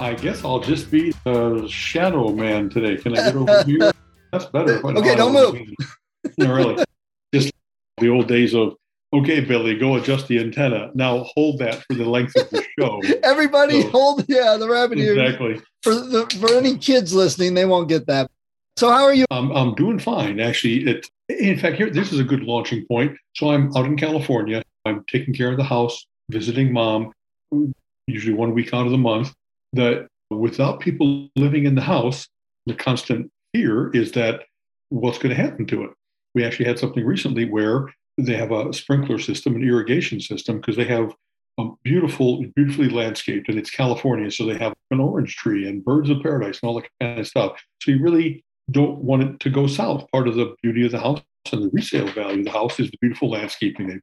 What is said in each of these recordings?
I guess I'll just be the shadow man today. Can I get over here? That's better. okay, don't move. No, really. Just the old days of okay, Billy, go adjust the antenna. Now hold that for the length of the show. Everybody so, hold, yeah, the rabbit ears. Exactly. For the, for any kids listening, they won't get that. So how are you? I'm, I'm doing fine. Actually, it, in fact, here, this is a good launching point. So I'm out in California. I'm taking care of the house, visiting mom, usually one week out of the month. That without people living in the house, the constant fear is that what's going to happen to it. We actually had something recently where they have a sprinkler system, an irrigation system, because they have a beautiful, beautifully landscaped, and it's California, so they have an orange tree and birds of paradise and all that kind of stuff. So you really don't want it to go south. Part of the beauty of the house and the resale value of the house is the beautiful landscaping.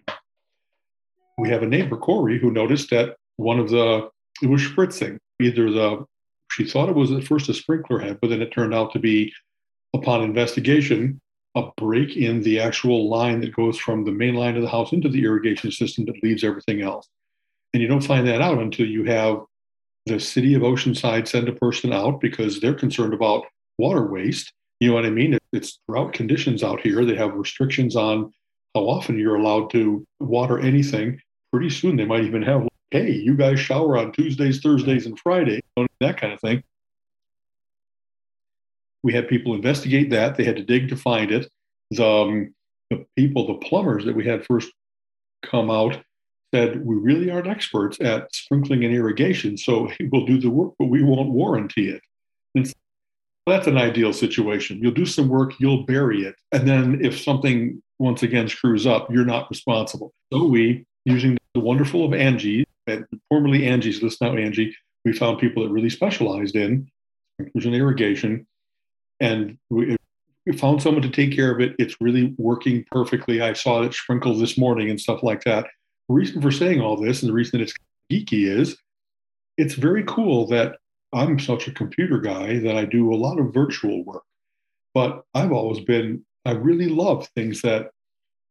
We have a neighbor, Corey, who noticed that one of the it was spritzing. Either the she thought it was at first a sprinkler head, but then it turned out to be, upon investigation, a break in the actual line that goes from the main line of the house into the irrigation system that leaves everything else. And you don't find that out until you have the city of Oceanside send a person out because they're concerned about water waste. You know what I mean? It's drought conditions out here. They have restrictions on how often you're allowed to water anything. Pretty soon they might even have, hey, you guys shower on Tuesdays, Thursdays, and Fridays, that kind of thing. We had people investigate that. They had to dig to find it. The, um, the people, the plumbers that we had first come out said, We really aren't experts at sprinkling and irrigation, so we'll do the work, but we won't warranty it. And that's an ideal situation. You'll do some work, you'll bury it. And then if something once again screws up, you're not responsible. So we, using the wonderful of Angie, formerly Angie's list, now Angie, we found people that really specialized in and irrigation and we, we found someone to take care of it. It's really working perfectly. I saw it sprinkle this morning and stuff like that. The reason for saying all this and the reason that it's geeky is it's very cool that I'm such a computer guy that I do a lot of virtual work. But I've always been, I really love things that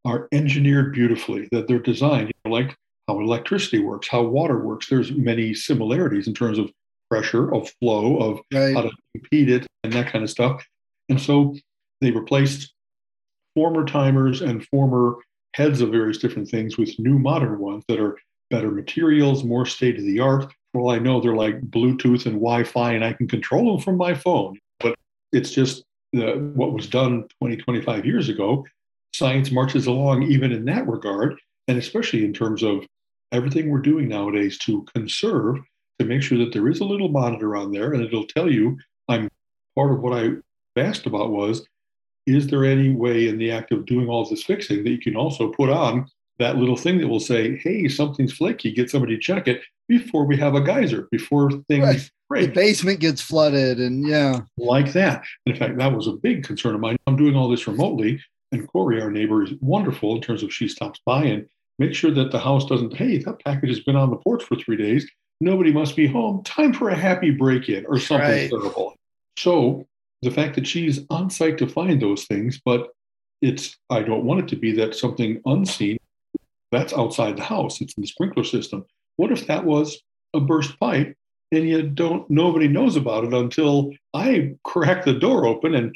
are engineered beautifully, that they're designed, you know, like how electricity works, how water works. There's many similarities in terms of pressure, of flow, of right. how to impede it, and that kind of stuff. And so they replaced former timers and former heads of various different things with new modern ones that are better materials, more state of the art. Well, I know, they're like Bluetooth and Wi Fi, and I can control them from my phone. But it's just the, what was done 20, 25 years ago. Science marches along even in that regard, and especially in terms of everything we're doing nowadays to conserve to make sure that there is a little monitor on there and it'll tell you I'm part of what I asked about was is there any way in the act of doing all this fixing that you can also put on that little thing that will say, hey, something's flaky, get somebody to check it before we have a geyser, before things right. break. The basement gets flooded and yeah. Like that. In fact, that was a big concern of mine. I'm doing all this remotely, and Corey, our neighbor, is wonderful in terms of she stops by and makes sure that the house doesn't, hey, that package has been on the porch for three days nobody must be home. Time for a happy break in or something right. terrible. So the fact that she's on site to find those things, but it's, I don't want it to be that something unseen that's outside the house, it's in the sprinkler system. What if that was a burst pipe and you don't, nobody knows about it until I crack the door open and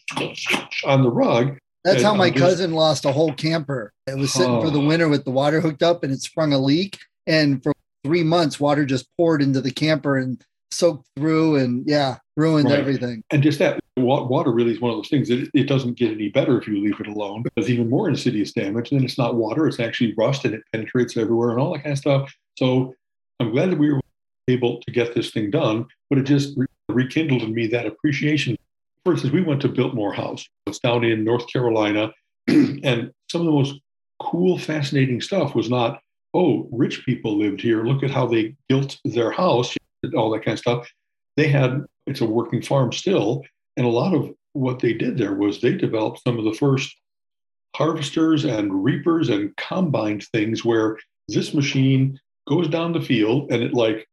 on the rug. That's how my cousin lost a whole camper. It was sitting for the oh. winter with the water hooked up and it sprung a leak. And for three months, water just poured into the camper and soaked through and yeah, ruined right. everything. And just that water really is one of those things that it doesn't get any better if you leave it alone because even more insidious damage. And then it's not water, it's actually rust and it penetrates everywhere and all that kind of stuff. So I'm glad that we were able to get this thing done, but it just re- rekindled in me that appreciation. For instance, we went to Biltmore House. It's down in North Carolina. and some of the most cool, fascinating stuff was not, oh, rich people lived here. Look at how they built their house, all that kind of stuff. They had, it's a working farm still. And a lot of what they did there was they developed some of the first harvesters and reapers and combined things where this machine goes down the field and it like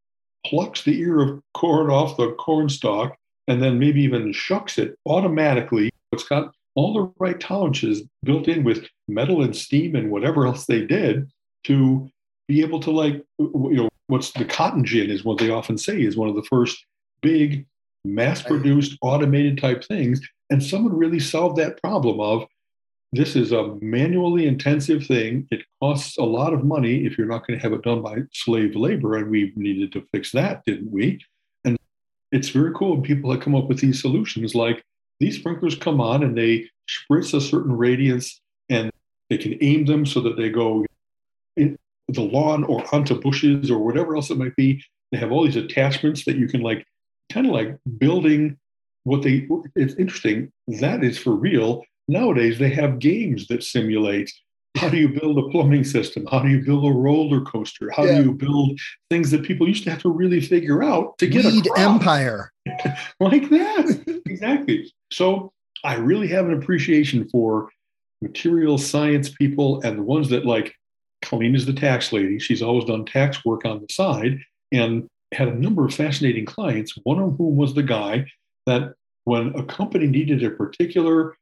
plucks the ear of corn off the corn stalk and then maybe even shucks it automatically. It's got all the right tolerances built in with metal and steam and whatever else they did to be able to like you know what's the cotton gin is what they often say is one of the first big mass produced automated type things. And someone really solved that problem of this is a manually intensive thing. It costs a lot of money if you're not going to have it done by slave labor and we needed to fix that didn't we it's very cool when people have come up with these solutions. Like these sprinklers come on and they spritz a certain radius and they can aim them so that they go in the lawn or onto bushes or whatever else it might be. They have all these attachments that you can like kind of like building what they it's interesting. That is for real. Nowadays they have games that simulate how do you build a plumbing system? How do you build a roller coaster? How yeah. do you build things that people used to have to really figure out to get Weed a empire. Like that. Exactly. So i really have an appreciation for material science people and the ones that like colleen is the tax lady. She's always done tax work on the side and had a number of fascinating clients one of whom was the guy that when a company needed a particular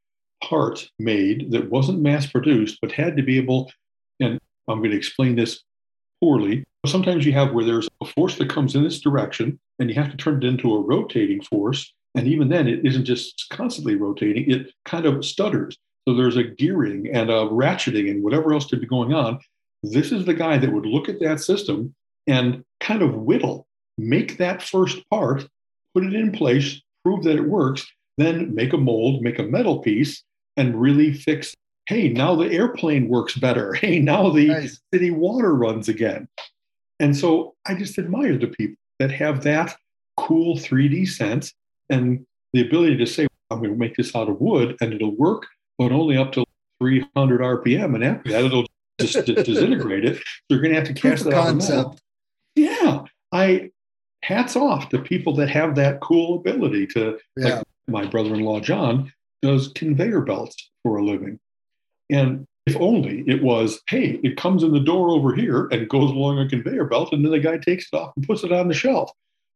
part made that wasn't mass produced, but had to be able, and I'm going to explain this poorly. Sometimes you have where there's a force that comes in this direction, and you have to turn it into a rotating force. And even then, it isn't just constantly rotating, it kind of stutters. So there's a gearing and a ratcheting and whatever else could be going on. This is the guy that would look at that system and kind of whittle, make that first part, put it in place, prove that it works, then make a mold, make a metal piece, and really fix hey, now the airplane works better. Hey, now the nice. city water runs again. And so I just admire the people that have that cool 3D sense and the ability to say, I'm going to make this out of wood and it'll work, but only up to 300 RPM. And after that, it'll just disintegrate it. So you're going to have to cast that concept. Yeah. I hats off to people that have that cool ability to yeah. like my brother-in-law John does conveyor belts for a living. And if only it was, hey, it comes in the door over here and goes along a conveyor belt, and then the guy takes it off and puts it on the shelf.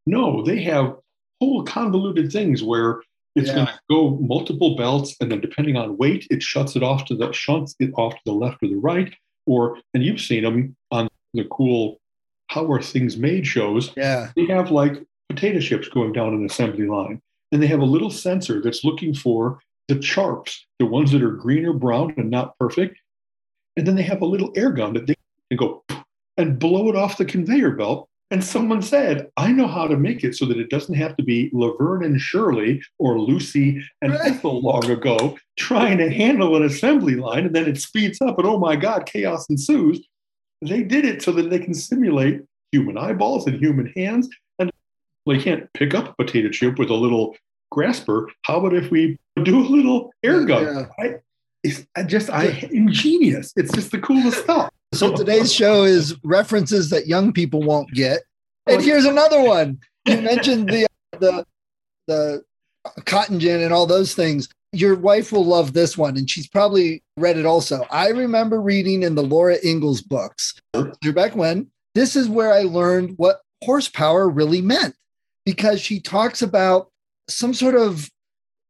No, they have whole convoluted things where it's yeah. going to go multiple belts, and then depending on weight, it shuts it off to the shunts it off to the left or the right. Or and you've seen them on the cool how are things made shows. Yeah, they have like potato chips going down an assembly line, and they have a little sensor that's looking for the charps, the ones that are green or brown and not perfect. And then they have a little air gun that they can go and blow it off the conveyor belt. And someone said, I know how to make it so that it doesn't have to be Laverne and Shirley or Lucy and. Ethel long ago trying to handle an assembly line. And then it speeds up, and oh my God, chaos ensues. They did it so that they can simulate human eyeballs and human hands. And they can't pick up a potato chip with a little grasper. How about if we do a little air gun? Yeah. I, it's just I ingenious. It's just the coolest stuff. So today's show is references that young people won't get. Oh, and here's another one. You mentioned the uh, the the cotton gin and all those things. Your wife will love this one, and she's probably read it also. I remember reading in the Laura Ingalls books, back when this is where I learned what horsepower really meant because she talks about some sort of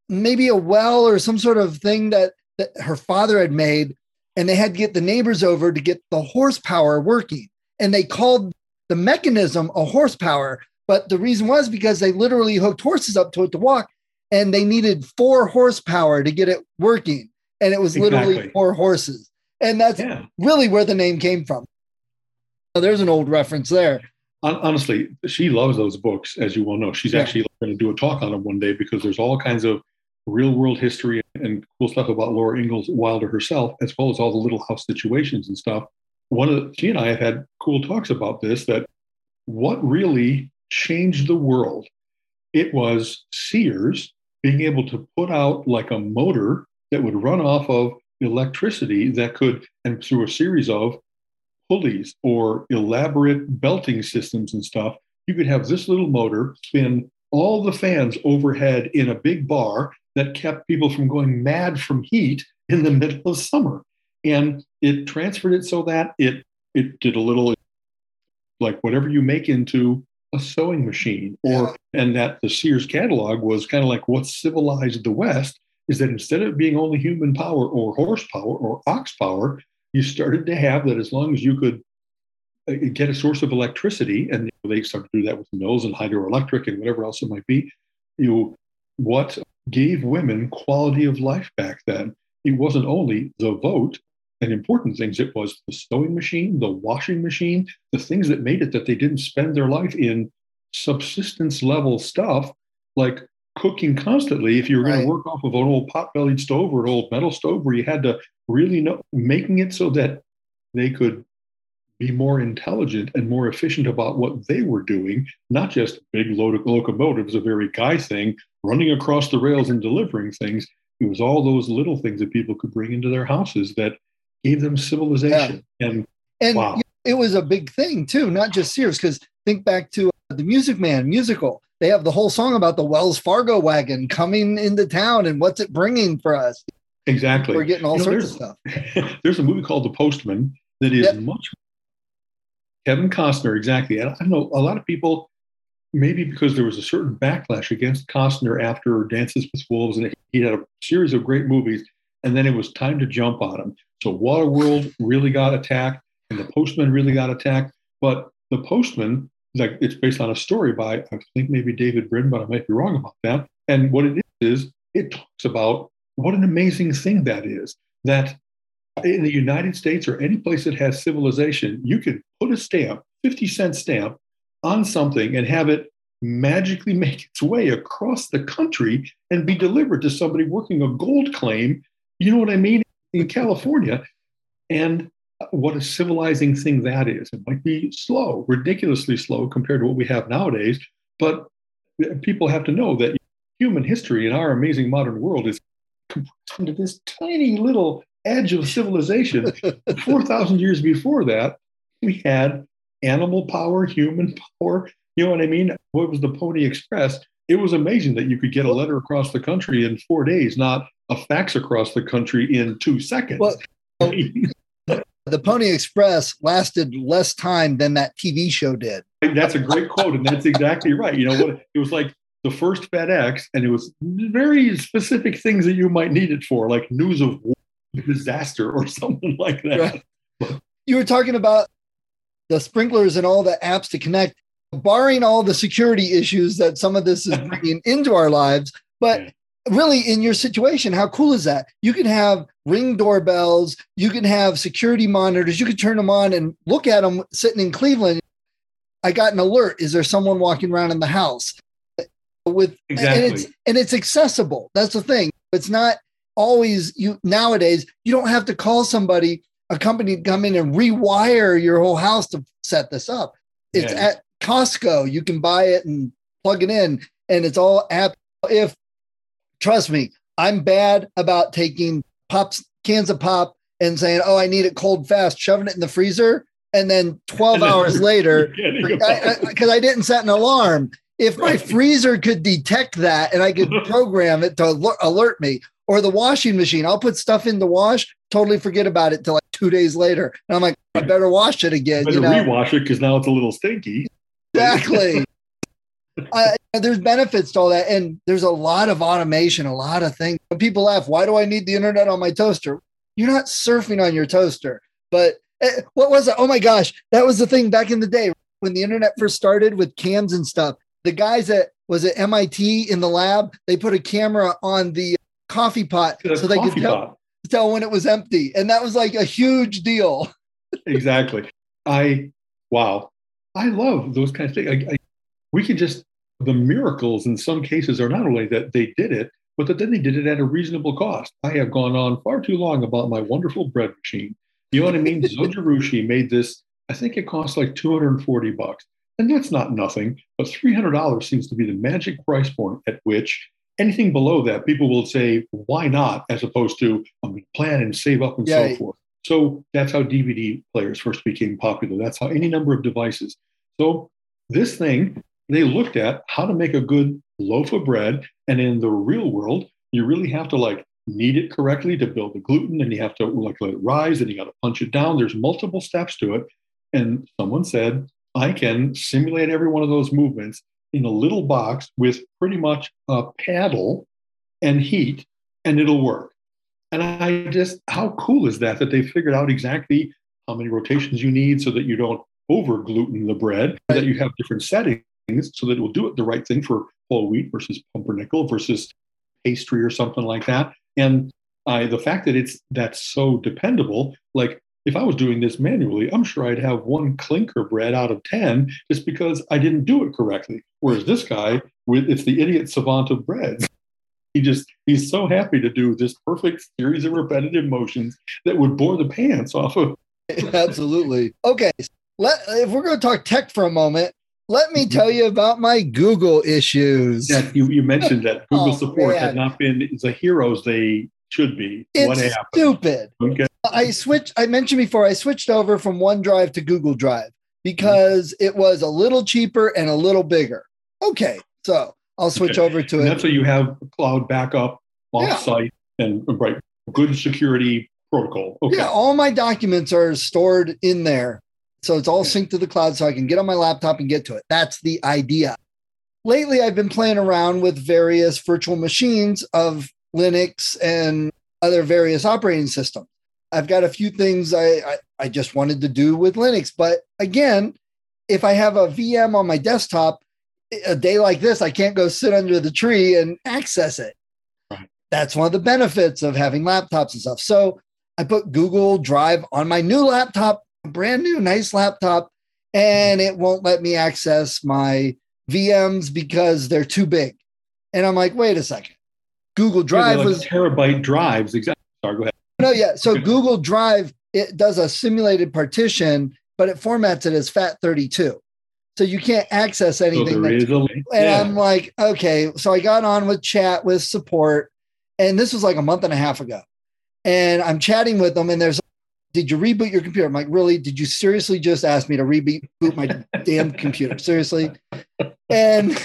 maybe a well or some sort of thing that, that her father had made and they had to get the neighbors over to get the horsepower working. And they called the mechanism a horsepower but the reason was because they literally hooked horses up to it to walk and they needed four horsepower to get it working. And it was literally exactly. four horses. And that's yeah. really where the name came from. So there's an old reference there honestly, she loves those books, as you well know. She's yeah. actually going to do a talk on them one day because there's all kinds of real world history and cool stuff about Laura Ingalls Wilder herself, as well as all the little house situations and stuff. One of the, she and I have had cool talks about this that what really changed the world it was Sears being able to put out like a motor that would run off of electricity that could, and through a series of pulleys or elaborate belting systems and stuff, you could have this little motor spin all the fans overhead in a big bar that kept people from going mad from heat in the middle of summer. And it transferred it so that it it did a little like whatever you make into a sewing machine or and that the Sears catalog was kind of like what civilized the West is that instead of being only human power or horsepower or ox power, you started to have that as long as you could uh, get a source of electricity, and they started to do that with mills and hydroelectric and whatever else it might be. You what gave women quality of life back then. It wasn't only the vote and important things, it was the sewing machine, the washing machine, the things that made it that they didn't spend their life in subsistence level stuff like cooking constantly. If you were right. going to work off of an old pot bellied stove or an old metal stove where you had to really know, making it so that they could be more intelligent and more efficient about what they were doing, not just big load locomotives, a very guy thing, running across the rails and delivering things. It was all those little things that people could bring into their houses that gave them civilization. Yeah. And, and wow. it was a big thing too, not just Sears, because think back to uh, the Music Man musical. They have the whole song about the Wells Fargo wagon coming into town and what's it bringing for us. Exactly. We're getting all you know, sorts of stuff. there's a movie called The Postman that is yep. much Kevin Costner, exactly. And I don't know a lot of people, maybe because there was a certain backlash against Costner after Dances with Wolves, and he had a series of great movies, and then it was time to jump on him. So Waterworld really got attacked, and The Postman really got attacked. But The Postman, like it's based on a story by I think maybe David Brin, but I might be wrong about that. And what it is, is it talks about what an amazing thing that is. That in the United States or any place that has civilization, you can put a stamp, 50 cent stamp, on something and have it magically make its way across the country and be delivered to somebody working a gold claim. You know what I mean? In California. And what a civilizing thing that is. It might be slow, ridiculously slow compared to what we have nowadays, but people have to know that human history in our amazing modern world is compressed into this tiny little edge of civilization. 4,000 years before that, we had animal power, human power. You know what I mean? What was the Pony Express? It was amazing that you could get a letter across the country in four days, not a fax across the country in two seconds. Well, the Pony Express lasted less time than that TV show did. That's a great quote, and that's exactly right. You know what? It was like the first FedEx, and it was very specific things that you might need it for, like news of war disaster or something like that. Right. You were talking about the sprinklers and all the apps to connect, barring all the security issues that some of this is bringing into our lives. But yeah. Really, in your situation, how cool is that? You can have ring doorbells, you can have security monitors, you can turn them on and look at them sitting in Cleveland. I got an alert. Is there someone walking around in the house? With exactly. and it's and it's accessible. That's the thing. It's not always you nowadays you don't have to call somebody a company to come in and rewire your whole house to set this up it's yeah. at costco you can buy it and plug it in and it's all app if trust me i'm bad about taking pops cans of pop and saying oh i need it cold fast shoving it in the freezer and then 12 hours later because I, I didn't set an alarm if my freezer could detect that and I could program it to alert me, or the washing machine. I'll put stuff in the wash, totally forget about it till like two days later. And I'm like, I better wash it again. You, better you know? rewash it because now it's a little stinky. Exactly. Uh, there's benefits to all that. And there's a lot of automation, a lot of things. When people laugh, why do I need the internet on my toaster? You're not surfing on your toaster. But eh, what was it? Oh my gosh, that was the thing back in the day when the internet first started with cams and stuff. The guys that was at MIT in the lab, they put a camera on the coffee pot so they could tell, tell when it was empty. And that was like a huge deal. exactly. I, wow. I love those kinds of things. I, I, we can just, the miracles in some cases are not only that they did it, but that then they did it at a reasonable cost. I have gone on far too long about my wonderful bread machine. You know what I mean? Zojirushi made this, I think it cost like 240 bucks. And that's not nothing, but $300 seems to be the magic price point at which anything below that, people will say, why not? As opposed to, I'm going to plan and save up and Yeah. so forth. So that's how DVD players first became popular. That's how any number of devices. So this thing, they looked at how to make a good loaf of bread. And in the real world, you really have to like knead it correctly to build the gluten and you have to like let it rise and you got to punch it down. There's multiple steps to it. And someone said, I can simulate every one of those movements in a little box with pretty much a paddle and heat, and it'll work. And I just, how cool is that? That they figured out exactly how many rotations you need so that you don't over gluten the bread, that you have different settings so that it will do it the right thing for whole wheat versus pumpernickel versus pastry or something like that. And I, the fact that it's that's so dependable, like if I was doing this manually, I'm sure I'd have one clinker bread out of 10 just because I didn't do it correctly. Whereas this guy, with it's the idiot savant of breads. He just he's so happy to do this perfect series of repetitive motions that would bore the pants off of Absolutely. Okay. Let if we're going to talk tech for a moment, let me tell you about my Google issues. that you, you mentioned that Google Oh, support man. had not been the heroes they should be. what It's happened? stupid. Okay. I switched. I mentioned before. I switched over from OneDrive to Google Drive because it was a little cheaper and a little bigger. Okay, so I'll switch Okay. over to And it. that's so you have cloud backup Yeah. off-site and right good security protocol. Okay. Yeah, all my documents are stored in there. So it's all synced to the cloud so I can get on my laptop and get to it. That's the idea. Lately, I've been playing around with various virtual machines of Linux and other various operating systems. I've got a few things I, I, I just wanted to do with Linux. But again, if I have a VM on my desktop, a day like this, I can't go sit under the tree and access it. Right. That's one of the benefits of having laptops and stuff. So I put Google Drive on my new laptop, brand new, nice laptop, and it won't let me access my VMs because they're too big. And I'm like, wait a second. Google Yeah, Drive like was terabyte drives. Exactly. Sorry, go ahead. no, yeah. So Google Drive it does a simulated partition, but it formats it as FAT32. So you can't access anything. that's- a link. and Yeah. I'm like, okay. So I got on with chat with support, and this was like a month and a half ago. And I'm chatting with them, and there's, did you reboot your computer? I'm like, really? Did you seriously just ask me to reboot my damn computer? Seriously? And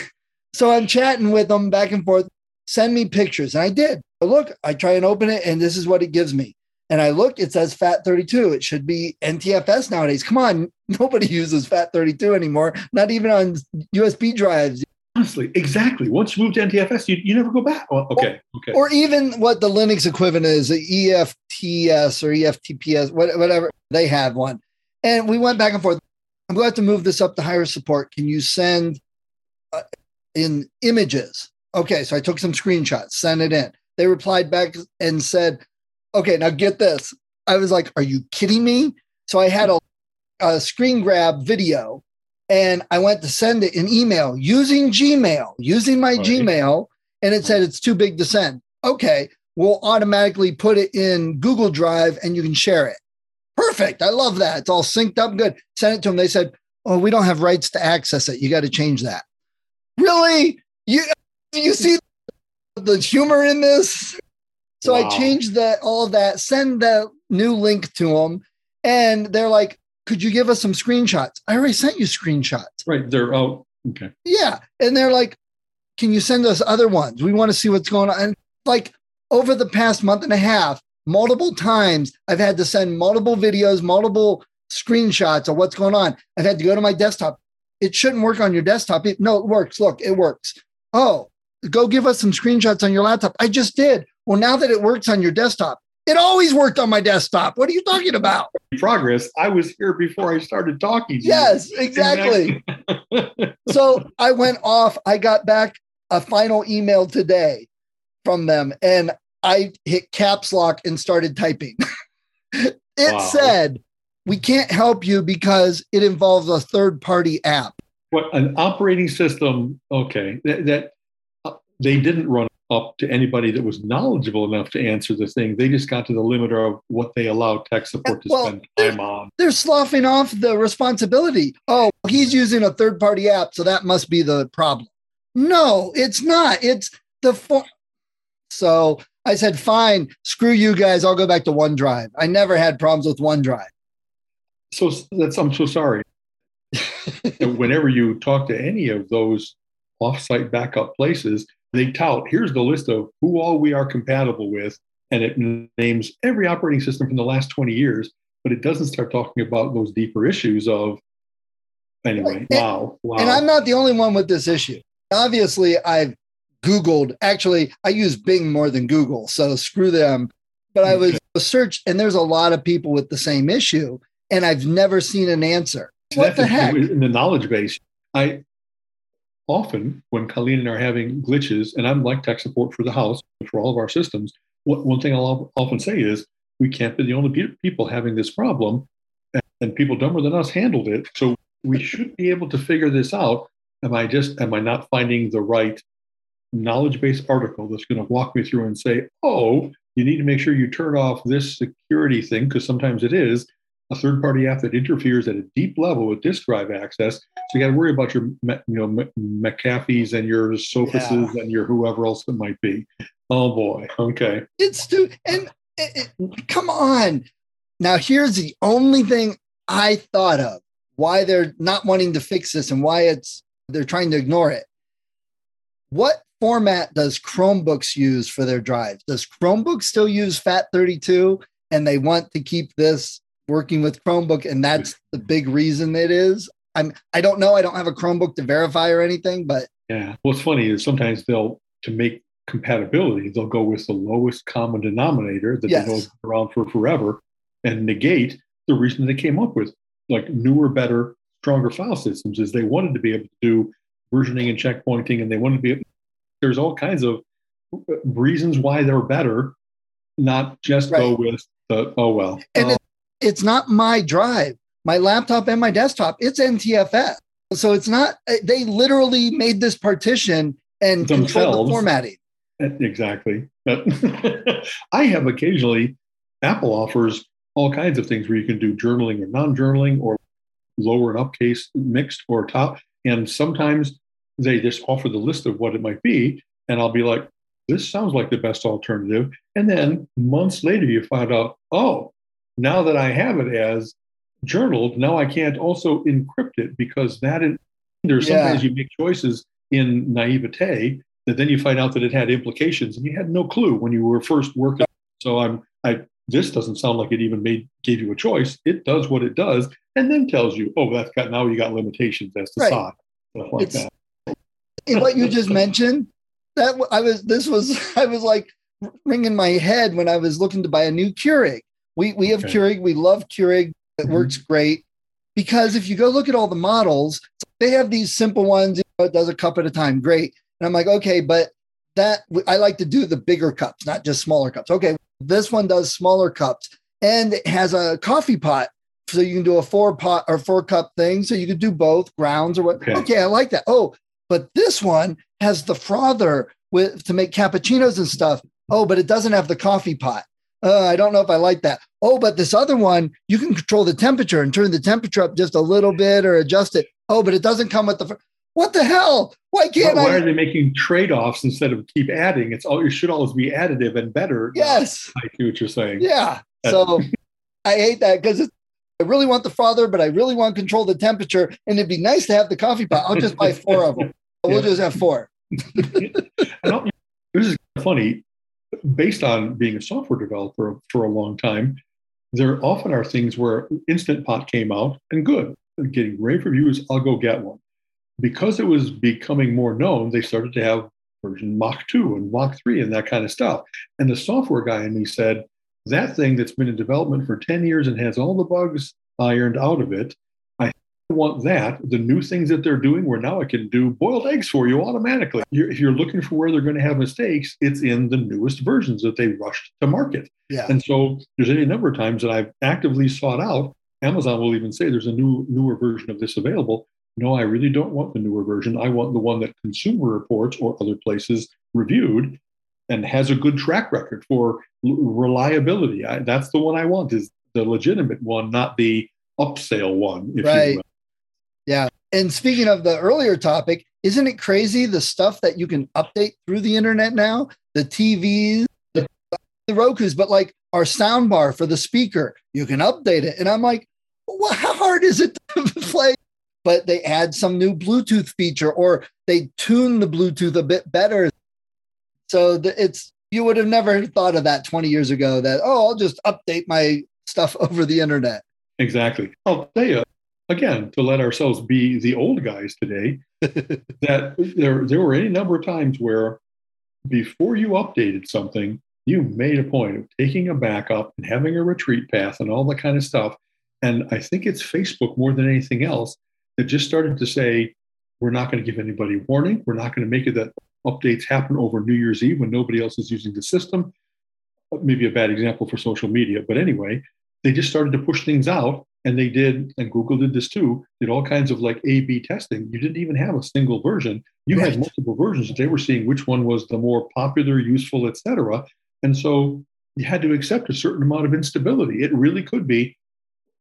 so I'm chatting with them back and forth. Send me pictures, and I did. I look, I try and open it, and this is what it gives me. And I look, it says FAT32. It should be NTFS nowadays. Come on, nobody uses FAT32 anymore, not even on USB drives. Honestly, exactly. Once you move to NTFS, you, you never go back. Well, okay. Okay. or even what the Linux equivalent is, the EFTS or EFTPS, whatever. They have one. And we went back and forth. I'm going to to move this up to higher support. Can you send uh, in images? Okay, so I took some screenshots, sent it in. They replied back and said, okay, now get this. I was like, are you kidding me? So I had a, a screen grab video and I went to send it in email using Gmail, using my Right. Gmail, and it said it's too big to send. Okay, we'll automatically put it in Google Drive and you can share it. Perfect. I love that. It's all synced up good. Sent it to them. They said, Oh, we don't have rights to access it. You got to change that. Really? You you see the humor in this? So Wow. I changed that all of that, send the new link to them, and they're like, Could you give us some screenshots? I already sent you screenshots. Right. They're out. Okay. Yeah. And they're like, can you send us other ones? We want to see what's going on. And like over the past month and a half, multiple times, I've had to send multiple videos, multiple screenshots of what's going on. I've had to go to my desktop. It shouldn't work on your desktop. It- no, it works. Look, it works. Oh, go give us some screenshots on your laptop. I just did. Well, now that it works on your desktop, it always worked on my desktop. What are you talking about? Progress. I was here before I started talking. to you. Yes, exactly. so I went off. I got back a final email today from them, and I hit caps lock and started typing. it Wow. said, We can't help you because it involves a third party app. what an operating system okay that, that uh, they didn't run up to anybody that was knowledgeable enough to answer the thing they just got to the limiter of what they allow tech support to Well, spend time on They're sloughing off the responsibility. Oh, he's using a third party app, so that must be the problem. No, it's not. It's the form. So I said, fine, screw you guys. I'll go back to OneDrive. I never had problems with OneDrive. So that's I'm so sorry. Whenever you talk to any of those offsite backup places, they tout here's the list of who all we are compatible with, and it names every operating system from the last 20 years, but it doesn't start talking about those deeper issues of anyway. And, wow, wow. And I'm not the only one with this issue. Obviously, I've Googled. Actually, I use Bing more than Google, so screw them. But I was search, and there's a lot of people with the same issue, and I've never seen an answer. What the heck? In the knowledge base, I often when Colleen and I are having glitches, and I'm like tech support for the house for all of our systems. What, one thing I'll often say is we can't be the only people having this problem, and people dumber than us handled it. So we should be able to figure this out. Am I just am I not finding the right knowledge base article that's going to walk me through and say, oh, you need to make sure you turn off this security thing because sometimes it is a third party app that interferes at a deep level with disk drive access. So you got to worry about your, you know, McAfee's and your Sophises yeah. and your whoever else it might be. Oh boy. Okay. It's too, and it, it, come on. Now, here's the only thing I thought of why they're not wanting to fix this and why it's they're trying to ignore it. What format does Chromebooks use for their drives? Does Chromebook still use FAT32 and they want to keep this working with Chromebook and that's the big reason it is? I'm I don't know. I don't have a Chromebook to verify or anything, but yeah. What's funny is sometimes they'll to make compatibility, they'll go with the lowest common denominator that yes. they know has been around for forever and negate the reason they came up with like newer, better, stronger file systems is they wanted to be able to do versioning and checkpointing, and they wanted to be. There's all kinds of reasons why they're better, not just right. go with the oh well. And it, it's not my drive, my laptop and my desktop. It's NTFS, so it's not. They literally made this partition and control the formatting. Exactly. I have occasionally Apple offers all kinds of things where you can do journaling or non-journaling or lower and uppercase mixed or top. And sometimes they just offer the list of what it might be. And I'll be like, this sounds like the best alternative. And then months later, you find out, oh, now that I have it as journaled, now I can't also encrypt it because that in, there's sometimes you make choices in naivete that then you find out that it had implications and you had no clue when you were first working. So I'm I this doesn't sound like it even made gave you a choice. It does what it does, and then tells you, oh, that's got now you got limitations as to right. size, stuff like it's, that. What you just mentioned, that I was this was I was like ringing my head when I was looking to buy a new Keurig. We we have okay. Keurig, we love Keurig. It mm-hmm. works great because if you go look at all the models, they have these simple ones. You know, it does a cup at a time, great. And I'm like, okay, but that I like to do the bigger cups, not just smaller cups. Okay, this one does smaller cups and it has a coffee pot. So you can do a four pot or four cup thing. So you could do both grounds or what. Okay. okay, I like that. Oh, but this one has the frother with to make cappuccinos and stuff. Oh, but it doesn't have the coffee pot. Uh, I don't know if I like that. Oh, but this other one, you can control the temperature and turn the temperature up just a little bit or adjust it. Oh, but it doesn't come with the. What the hell? Why can't why, I? Why are they making trade offs instead of keep adding? It's all it should always be additive and better. Yes, I see what you're saying. Yeah. So I hate that because I really want the father, but I really want to control the temperature, and it'd be nice to have the coffee pot. I'll just buy four of them. We'll just have four. this is funny. Based on being a software developer for a long time, there often are things where Instant Pot came out and good, getting rave reviews. I'll go get one because it was becoming more known, they started to have version Mach 2 and Mach 3 and that kind of stuff. And the software guy in me said, that thing that's been in development for 10 years and has all the bugs ironed out of it, want that. The new things that they're doing, where now I can do boiled eggs for you automatically. You're, if you're looking for where they're going to have mistakes, it's in the newest versions that they rushed to market. Yeah. And so there's any number of times that I've actively sought out. Amazon will even say there's a new newer version of this available no, I really don't want the newer version. I want the one that Consumer Reports or other places reviewed and has a good track record for reliability. I, that's the one I want is the legitimate one, not the upsell one. if right. Yeah. And speaking of the earlier topic, isn't it crazy the stuff that you can update through the internet now? The TVs, the, the Roku's, but like our sound bar for the speaker, you can update it. And I'm like, well, how hard is it to play? But they add some new Bluetooth feature or they tune the Bluetooth a bit better. So it's you would have never thought of that 20 years ago that, oh, I'll just update my stuff over the internet. Exactly. I'll tell you, again, to let ourselves be the old guys today, that there, there were any number of times where before you updated something, you made a point of taking a backup and having a retreat path and all that kind of stuff. And I think it's Facebook more than anything else that just started to say, we're not going to give anybody warning. We're not going to make it that updates happen over New Year's Eve when nobody else is using the system. Maybe a bad example for social media. But anyway, they just started to push things out and they did and google did this too did all kinds of like a b testing. You didn't even have a single version. You right. had multiple versions they were seeing which one was the more popular useful etc and so you had to accept a certain amount of instability. It really could be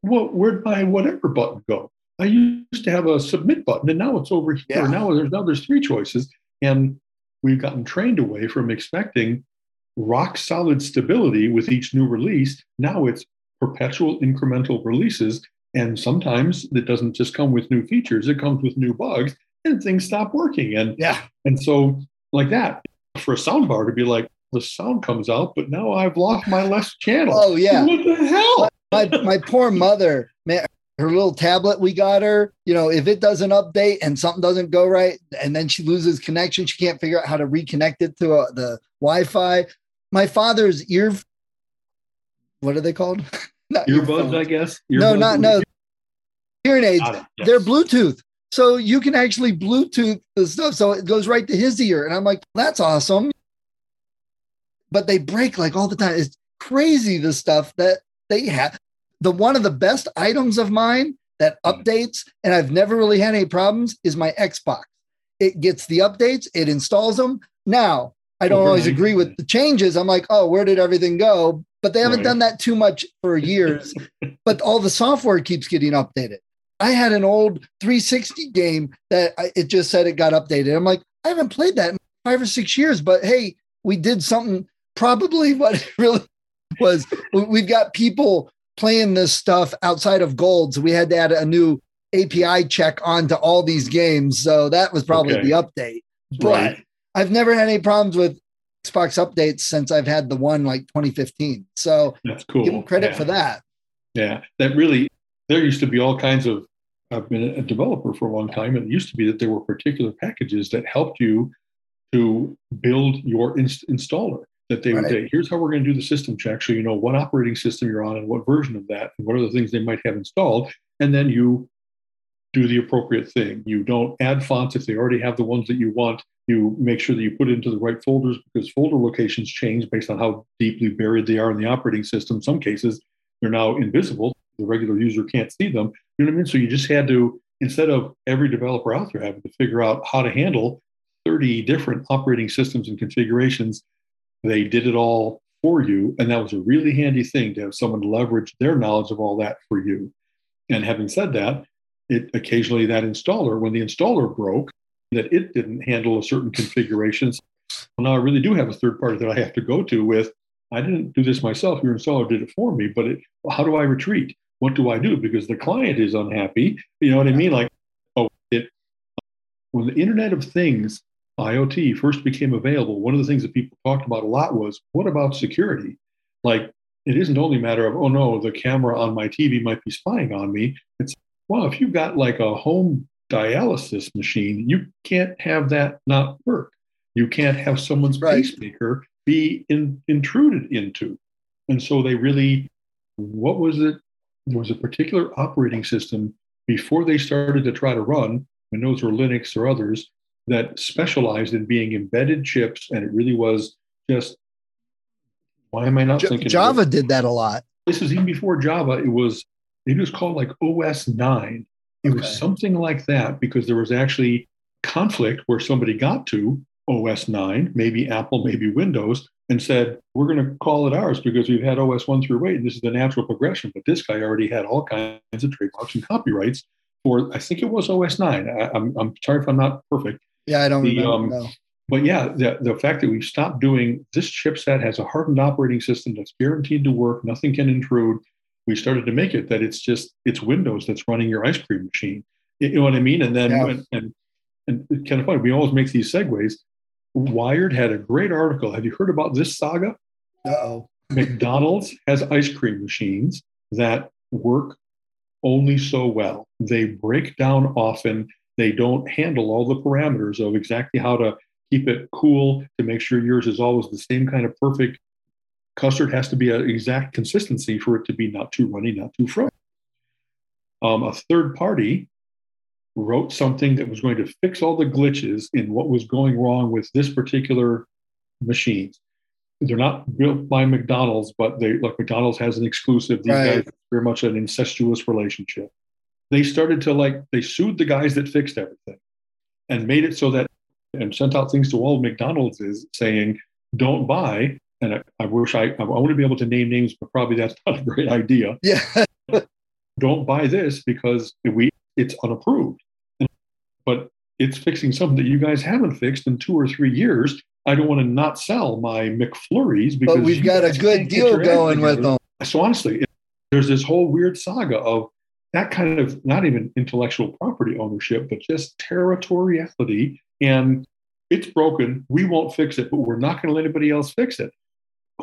well where'd my whatever button go? I used to have a submit button and now it's over here. Yeah. now there's now there's three choices. And we've gotten trained away from expecting rock solid stability with each new release. Now it's perpetual incremental releases. And sometimes it doesn't just come with new features, it comes with new bugs and things stop working. And yeah. And so like that, for a soundbar to be like, the sound comes out, but now I've lost my left channel. Oh yeah. What the hell? My, my poor mother, man, her little tablet we got her, you know, if it doesn't update and something doesn't go right, and then she loses connection, she can't figure out how to reconnect it to uh, the Wi-Fi. My father's ear, what are they called? not earbuds, I guess. Earbuds no, not no. Hearing aids. Yes. They're Bluetooth. So you can actually Bluetooth the stuff. So it goes right to his ear. And I'm like, that's awesome. But they break like all the time. It's crazy the stuff that they have. The one of the best items of mine that hmm. updates, and I've never really had any problems, is my Xbox. It gets the updates, it installs them. Now, I don't always agree with the changes. I'm like, oh, where did everything go? But they haven't right. done that too much for years. but all the software keeps getting updated. I had an old 360 game that I, it just said it got updated. I'm like, I haven't played that in five or six years, but hey, we did something. Probably what it really was. We've got people playing this stuff outside of gold, so we had to add a new API check onto all these games. So that was probably okay. the update. But right. I've never had any problems with Xbox updates since I've had the one like 2015. So that's cool. Give them credit yeah. for that. Yeah, that really. There used to be all kinds of. I've been a developer for a long time, and it used to be that there were particular packages that helped you to build your inst- installer. That they would say, "Here's how we're going to do the system check, so you know what operating system you're on and what version of that, and what are the things they might have installed." And then you do the appropriate thing. You don't add fonts if they already have the ones that you want. You make sure that you put it into the right folders because folder locations change based on how deeply buried they are in the operating system. Some cases, they're now invisible. The regular user can't see them. You know what I mean? So you just had to, instead of every developer out there having to figure out how to handle 30 different operating systems and configurations, they did it all for you. And that was a really handy thing to have someone leverage their knowledge of all that for you. And having said that, it occasionally that installer, when the installer broke, that it didn't handle a certain configurations. Well, now I really do have a third party that I have to go to with. I didn't do this myself. Your installer did it for me, but it, how do I retreat? What do I do? Because the client is unhappy. You know what I mean? Like, oh, it, when the Internet of Things, IoT, first became available, one of the things that people talked about a lot was what about security? Like, it isn't only a matter of, oh no, the camera on my TV might be spying on me. It's well, if you've got like a home dialysis machine, you can't have that not work. You can't have someone's right. pacemaker be in, intruded into. And so they really, what was it? There was a particular operating system before they started to try to run and those were Linux or others that specialized in being embedded chips. And it really was just, why am I not J- thinking? Java did that a lot. This is even before Java. It was it was called like OS 9. It okay. was something like that because there was actually conflict where somebody got to OS 9, maybe Apple, maybe Windows, and said, We're going to call it ours because we've had OS 1 through 8, and this is the natural progression. But this guy already had all kinds of trademarks and copyrights for I think it was OS nine. I, I'm I'm sorry if I'm not perfect. Yeah, I don't The, remember. um, no. But yeah, the, the fact that we've stopped doing this chipset has a hardened operating system that's guaranteed to work, nothing can intrude. We started to make it that it's just it's Windows that's running your ice cream machine. You know what I mean? And then Yeah. and, and and it's kind of funny. We always make these segues. Wired had a great article. Have you heard about this saga? Uh-oh. McDonald's has ice cream machines that work only so well. They break down often. They don't handle all the parameters of exactly how to keep it cool to make sure yours is always the same kind of perfect. Custard has to be an exact consistency for it to be not too runny, not too frozen. Um, a third party wrote something that was going to fix all the glitches in what was going wrong with this particular machines they're not built by McDonald's, but they like McDonald's has an exclusive. These Right. guys are very much an incestuous relationship. They started to like they sued the guys that fixed everything and made it so that and sent out things to all McDonald's is saying, don't buy. And I, I wish I I want to be able to name names, but probably that's not a great idea. Yeah. Don't buy this because we it's unapproved. But it's fixing something that you guys haven't fixed in two or three years. I don't want to not sell my McFlurries because But we've got a good deal going with them. So honestly, it, there's this whole weird saga of that kind of not even intellectual property ownership, but just territoriality. And it's broken. We won't fix it, but we're not going to let anybody else fix it.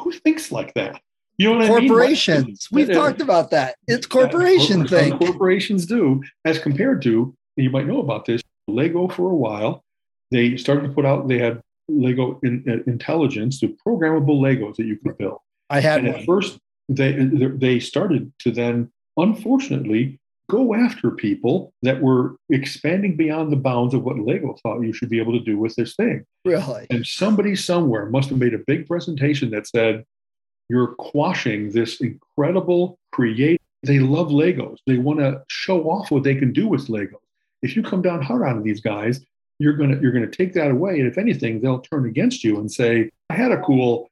Who thinks like that? You know what I mean? Corporations. We've talked about that. It's corporation yeah, thing. Corporations do, as compared to, you might know about this, Lego for a while. They started to put out, they had Lego in, uh, Intelligence, the programmable Legos that you could build. I had And at first, they they started to then, unfortunately, go after people that were expanding beyond the bounds of what Lego thought you should be able to do with this thing. Really. And somebody somewhere must have made a big presentation that said, "You're quashing this incredible creative." They love Legos. They want to show off what they can do with Legos. If you come down hard on these guys, you're gonna you're gonna take that away. And if anything, they'll turn against you and say, "I had a cool."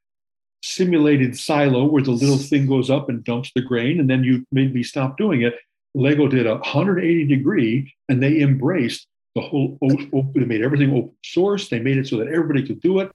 simulated silo where the little thing goes up and dumps the grain and then you made me stop doing it lego did a 180 degree and they embraced the whole open they made everything open source they made it so that everybody could do it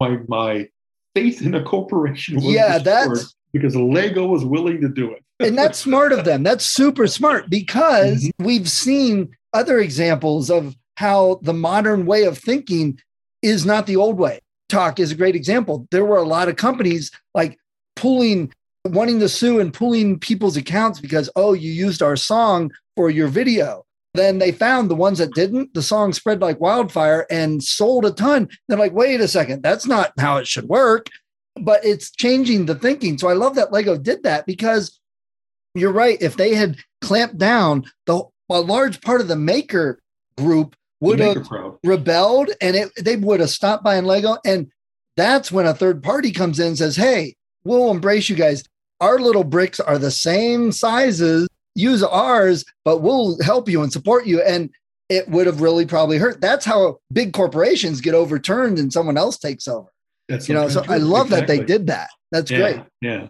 my my faith in a corporation was Yeah, that's because lego was willing to do it and that's smart of them. That's super smart because Mm-hmm. we've seen other examples of how the modern way of thinking is not the old way. Talk is a great example. There were a lot of companies like pulling, wanting to sue and pulling people's accounts because, oh, you used our song for your video. Then they found the ones that didn't, the song spread like wildfire and sold a ton. They're like, wait a second, that's not how it should work. But it's changing the thinking. So I love that Lego did that because you're right. If they had clamped down, the a large part of the maker group would The have maker crowd. rebelled and it, they would have stopped buying Lego. And that's when a third party comes in and says, Hey, we'll embrace you guys. Our little bricks are the same sizes. Use ours, but we'll help you and support you. And it would have really probably hurt. That's how big corporations get overturned and someone else takes over. That's You know, so sometimes I true. love that they did that. That's yeah, great. Yeah.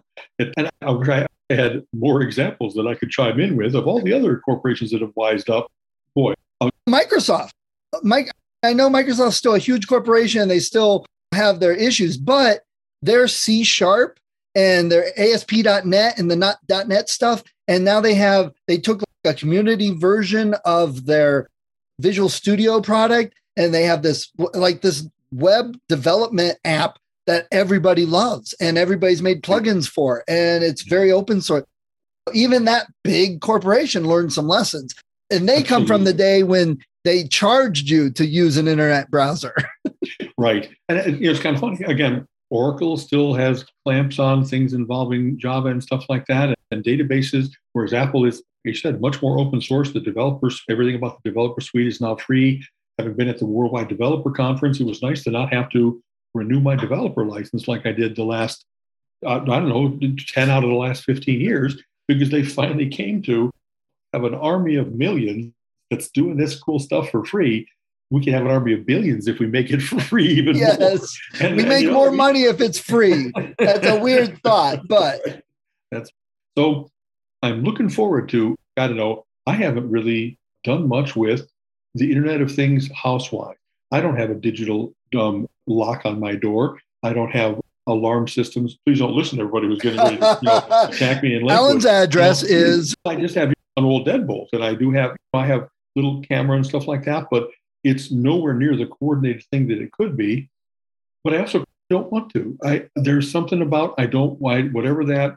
And I wish I had more examples that I could chime in with of all the other corporations that have wised up. Boy, Microsoft. Mike, I know Microsoft's still a huge corporation and they still have their issues, but their C sharp and their ASP.NET and the .NET stuff, and now they have they took like a community version of their Visual Studio product, and they have this like this web development app that everybody loves and everybody's made plugins for, and it's very open source. Even that big corporation learned some lessons, and they come from the day when they charged you to use an internet browser. Right. And it, you know, it's kind of funny. Again, Oracle still has clamps on things involving Java and stuff like that and databases, whereas Apple is, you said, much more open source. The developers, everything about the developer suite is now free. Having been at the Worldwide Developer Conference, it was nice to not have to renew my developer license like I did the last, uh, I don't know, 10 out of the last 15 years, because they finally came to have an army of millions that's doing this cool stuff for free. We can have an army of billions if we make it for free even more. yes, And- we make know, more I money if it's free. That's a weird thought, but that's so I'm looking forward to. I don't know. I haven't really done much with the Internet of Things housewife. I don't have a digital um, lock on my door. I don't have alarm systems. Please don't listen to everybody who's getting ready to you know, attack me. Alan's address You know, is I just have an old deadbolt, and I do have I have little camera and stuff like that, but it's nowhere near the coordinated thing that it could be. But I also don't want to. I there's something about I don't why whatever that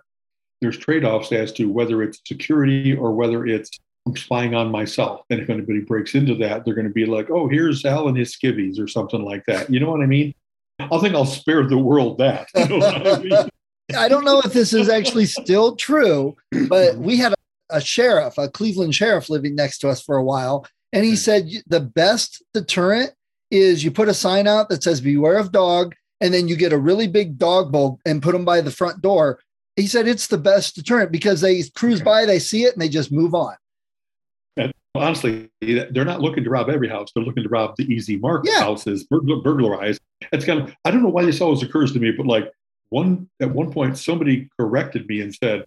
there's trade-offs as to whether it's security or whether it's I'm spying on myself. And if anybody breaks into that, they're going to be like, oh, here's Al and his skivvies or something like that. You know what I mean? I think I'll spare the world that. You know I mean? I don't know if this is actually still true, but we had a, a sheriff, a Cleveland sheriff living next to us for a while. And he said the best deterrent is you put a sign out that says beware of dog, and then you get a really big dog bowl and put them by the front door. He said it's the best deterrent because they cruise by, they see it, and they just move on. honestly, they're not looking to rob every house. They're looking to rob the easy market Yeah. houses, burglar, burglarize. It's kind of, I don't know why this always occurs to me, but like one, at one point, somebody corrected me and said,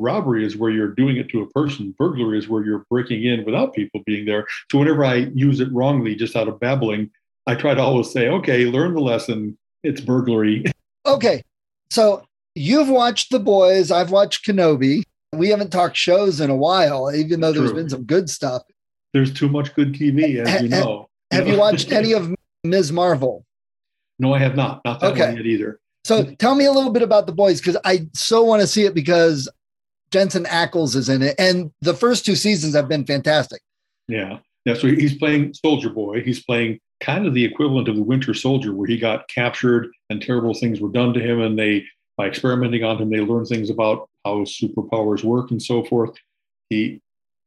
robbery is where you're doing it to a person. Burglary is where you're breaking in without people being there. So whenever I use it wrongly, just out of babbling, I try to always say, okay, learn the lesson. It's burglary. Okay. So you've watched The Boys. I've watched Kenobi. We haven't talked shows in a while, even though there's been some good stuff. There's too much good TV, as you know. Have you watched any of Ms. Marvel? No, I have not. Not that Okay. one yet either. So tell me a little bit about The Boys because I so want to see it because Jensen Ackles is in it. And the first two seasons have been fantastic. Yeah. Yeah. So he's playing Soldier Boy. He's playing kind of the equivalent of the Winter Soldier, where he got captured and terrible things were done to him. And they, by experimenting on him, they learned things about how superpowers work and so forth. He,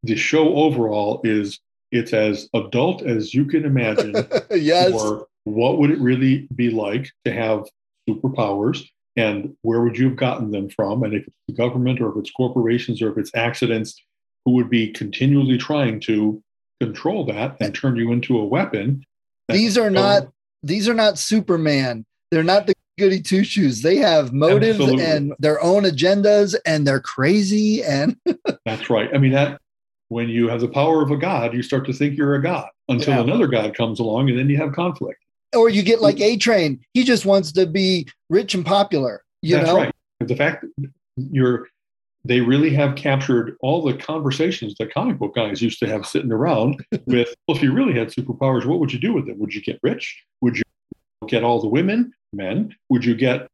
the show overall is it's as adult as you can imagine. yes. Or what would it really be like to have superpowers? And where would you have gotten them from? And if it's the government or if it's corporations or if it's accidents, who would be continually trying to control that and turn you into a weapon? These are not these are not Superman. They're not the goody two shoes. They have motives Absolutely. and their own agendas and they're crazy and That's right. I mean, that when you have the power of a god, you start to think you're a god until Yeah. another god comes along and then you have conflict. Or you get like A Train. He just wants to be rich and popular. You That's know? right. The fact that you're they really have captured all the conversations that comic book guys used to have sitting around with well, if you really had superpowers, what would you do with them? Would you get rich? Would you get all the women, men? Would you get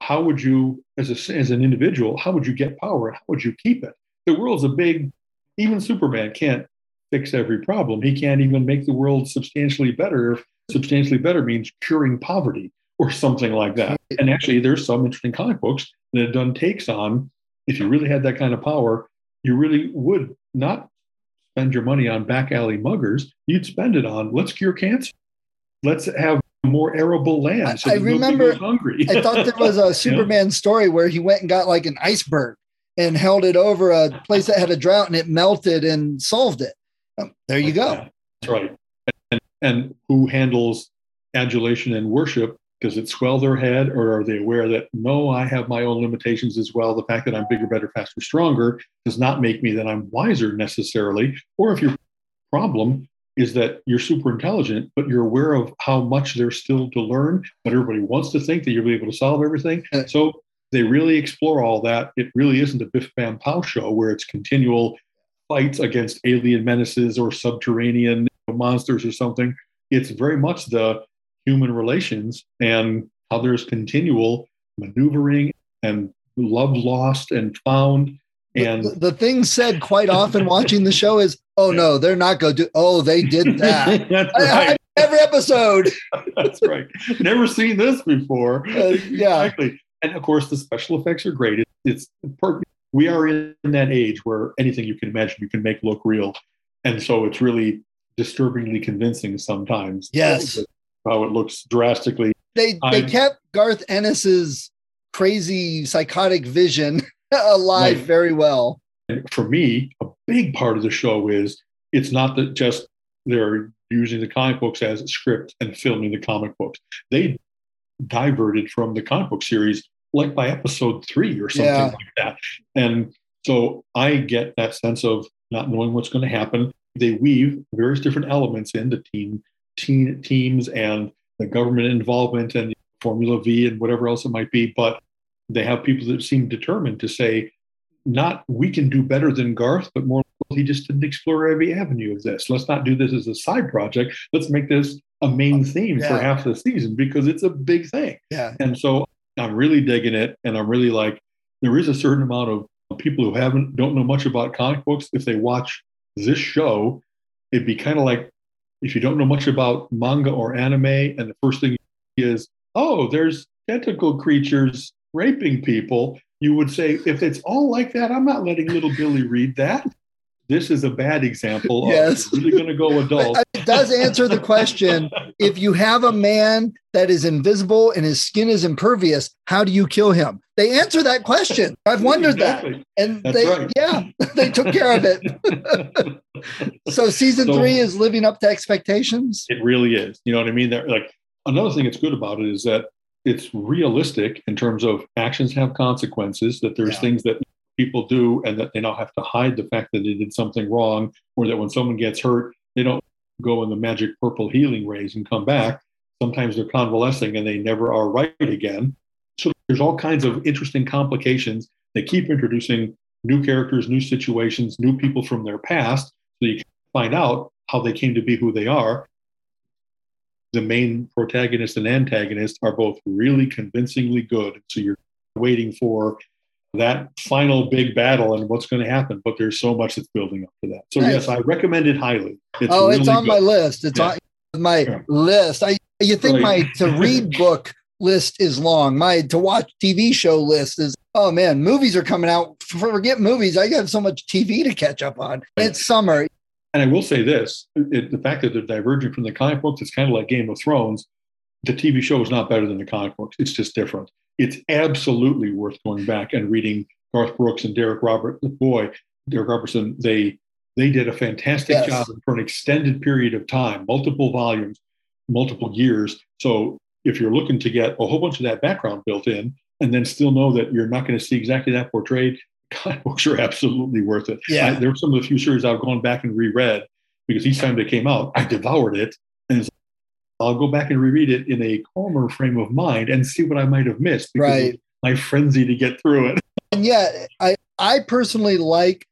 how would you as a as an individual, how would you get power? How would you keep it? The world's a big even Superman can't fix every problem. He can't even make the world substantially better if substantially better means curing poverty or something like that. And actually, there's some interesting comic books that have done takes on if you really had that kind of power, you really would not spend your money on back alley muggers. You'd spend it on let's cure cancer. Let's have more arable land. So I- I remember- hungry. I thought there was a Superman story where he went and got like an iceberg and held it over a place that had a drought and it melted and solved it. Um, there you go. That's right. And, and who handles adulation and worship? Does it swell their head, or are they aware that no, I have my own limitations as well? The fact that I'm bigger, better, faster, stronger does not make me that I'm wiser necessarily. Or if your problem is that you're super intelligent, but you're aware of how much there's still to learn, but everybody wants to think that you'll be able to solve everything. So they really explore all that. It really isn't a biff bam pow show where it's continual fights against alien menaces or subterranean monsters or something. It's very much the human relations and how there's continual maneuvering and love lost and found. And the, the thing said quite often watching the show is, "Oh no, they're not going to do. Oh, they did that that's I- I- every episode." That's right. Never seen this before. Uh, yeah. Exactly. And of course, the special effects are great. It, it's per- we are in that age where anything you can imagine you can make look real, and so it's really disturbingly convincing sometimes. Yes. how it looks drastically. They they I- kept Garth Ennis's crazy psychotic vision alive very well. And for me, a big part of the show is it's not that just they're using the comic books as a script and filming the comic books. They diverted from the comic book series like by episode three or something Yeah. like that. And so I get that sense of not knowing what's going to happen. They weave various different elements in the team, team teams and the government involvement and Formula V and whatever else it might be. But they have people that seem determined to say, not we can do better than Garth, but more he just didn't explore every avenue of this. Let's not do this as a side project. Let's make this a main theme yeah. for half the season because it's a big thing. Yeah. And so I'm really digging it. And I'm really like, there is a certain amount of people who haven't don't know much about comic books. If they watch this show, it'd be kind of like if you don't know much about manga or anime, and the first thing is, oh, there's tentacle creatures raping people. You would say, if it's all like that, I'm not letting little Billy read that this is a bad example. yes, really going to go adult. It does answer the question. if you have a man that is invisible and his skin is impervious, how do you kill him? They answer that question. I've wondered exactly. that, and That's they, right. yeah, they took care of it. so season so, three is living up to expectations. It really is. You know what I mean? They're like another thing that's good about it is that it's realistic in terms of actions have consequences. That there's yeah. things that people do and that they now have to hide the fact that they did something wrong or that when someone gets hurt they don't go in the magic purple healing rays and come back. Sometimes they're convalescing and they never are right again. So there's all kinds of interesting complications they keep introducing new characters new situations new people from their past. So you can find out how they came to be who they are. The main protagonist and antagonist are both really convincingly good. So you're waiting for that final big battle and what's going to happen. But there's so much that's building up to that. So nice. yes, I recommend it highly. It's oh, really it's on good. my list. It's yeah. on my yeah. list. I you think right. my to read book list is long. My to watch TV show list is oh man, movies are coming out. Forget movies. I got so much TV to catch up on. Right. It's summer. And I will say this: it, the fact that they're diverging from the comic books, it's kind of like Game of Thrones. The TV show is not better than the comic books. It's just different it's absolutely worth going back and reading Garth Brooks and Darick Robert. Boy, Darick Robertson, they they did a fantastic yes. job for an extended period of time, multiple volumes, multiple years. So if you're looking to get a whole bunch of that background built in, and then still know that you're not going to see exactly that portrayed, comic books are absolutely worth it. Yeah, I, there were some of the few series I've gone back and reread because each time they came out, I devoured it, I'll go back and reread it in a calmer frame of mind and see what I might have missed. right. My frenzy to get through it. And yeah, I I personally like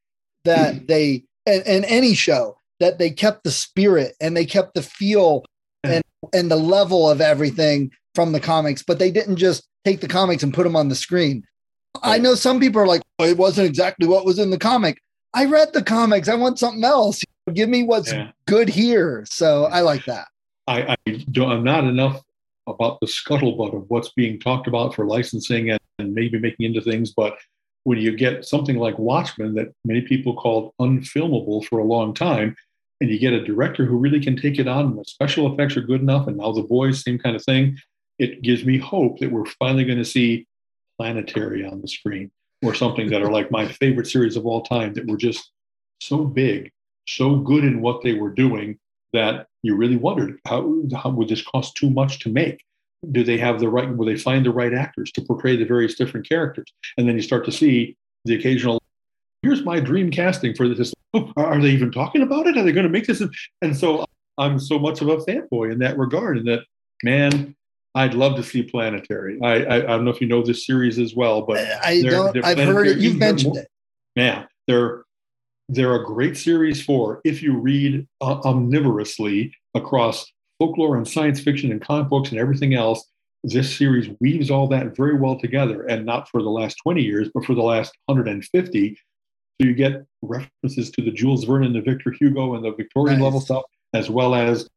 that they and, and any show that they kept the spirit and they kept the feel and and the level of everything from the comics, but they didn't just take the comics and put them on the screen. I know some people are like, oh, it wasn't exactly what was in the comic. I read the comics. I want something else. Give me what's yeah. good here. So I like that. I, I don't, I'm not enough about the scuttlebutt of what's being talked about for licensing and, and maybe making into things. But when you get something like Watchmen that many people called unfilmable for a long time, and you get a director who really can take it on, and the special effects are good enough, and now the boys, same kind of thing, it gives me hope that we're finally going to see Planetary on the screen or something that are like my favorite series of all time that were just so big, so good in what they were doing that you really wondered how, how would this cost too much to make? Do they have the right? Will they find the right actors to portray the various different characters? And then you start to see the occasional. Here's my dream casting for this. Are they even talking about it? Are they going to make this? And so I'm so much of a fanboy in that regard. And that man, I'd love to see Planetary. I, I, I don't know if you know this series as well, but I don't. I've heard it. You've mentioned more, it. Yeah, they're they're a great series for if you read uh, omnivorously across folklore and science fiction and comic books and everything else. This series weaves all that very well together, and not for the last 20 years, but for the last 150. So you get references to the Jules Verne and the Victor Hugo and the Victorian nice. level stuff, as well as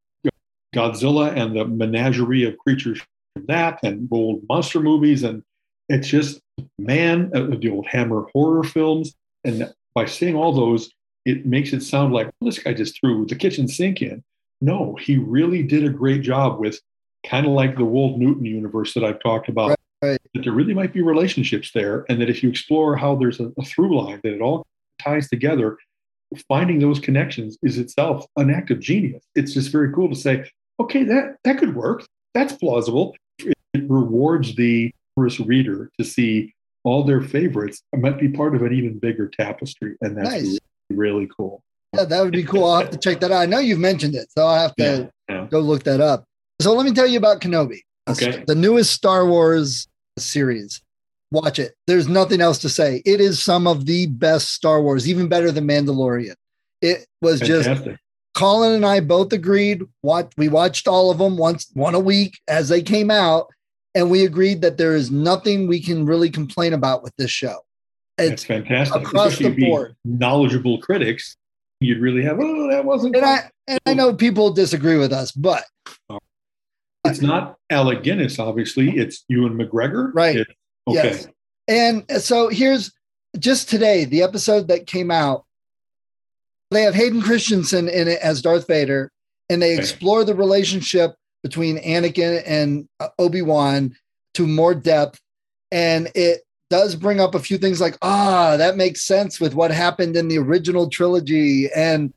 Godzilla and the menagerie of creatures from that, and old monster movies, and it's just man, uh, the old Hammer horror films, and by saying all those, it makes it sound like well, this guy just threw the kitchen sink in. No, he really did a great job with kind of like the Wold Newton universe that I've talked about. Right, right. That there really might be relationships there, and that if you explore how there's a, a through line, that it all ties together, finding those connections is itself an act of genius. It's just very cool to say, okay, that that could work. That's plausible. It rewards the reader to see all their favorites might be part of an even bigger tapestry, and that's nice. really, really cool. Yeah, that would be cool. I'll have to check that out. I know you've mentioned it, so I'll have to Yeah, yeah. go look that up. So let me tell you about Kenobi. Okay. The newest Star Wars series. Watch it. There's nothing else to say. It is some of the best Star Wars, even better than Mandalorian. It was just Colin and I both agreed. What we watched all of them once, one a week as they came out, and we agreed that there is nothing we can really complain about with this show. That's It's fantastic. across Especially the if you be board. knowledgeable critics. You'd really have, oh, that wasn't. and I and I know people disagree with us, but it's not Alec Guinness, obviously. It's Ewan McGregor. Right. It- okay. Yes. And so here's just today, the episode that came out. They have Hayden Christensen in it as Darth Vader, and they Okay. explore the relationship between Anakin and Obi Wan to more depth. And it does bring up a few things like, ah, that makes sense with what happened in the original trilogy. And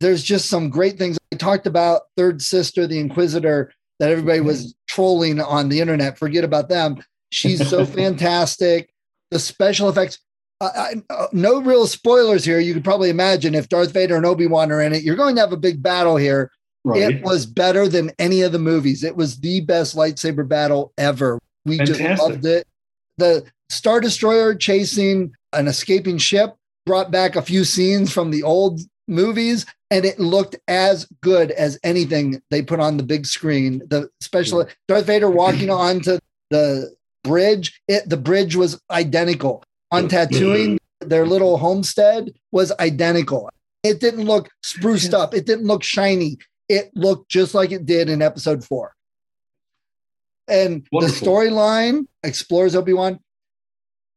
there's just some great things. I talked about Third Sister, the Inquisitor, that everybody was trolling on the internet. Forget about them. She's so fantastic. The special effects. I, uh, no real spoilers here. You could probably imagine if Darth Vader and Obi Wan are in it, you're going to have a big battle here. Right. It was better than any of the movies. It was the best lightsaber battle ever. We just loved it. The Star Destroyer chasing an escaping ship brought back a few scenes from the old movies, and it looked as good as anything they put on the big screen. The special Darth Vader walking onto the bridge, it the bridge was identical. On Tatooine, their little homestead was identical. It didn't look spruced up. It didn't look shiny. It looked just like it did in episode four. And Wonderful. the storyline explores Obi-Wan.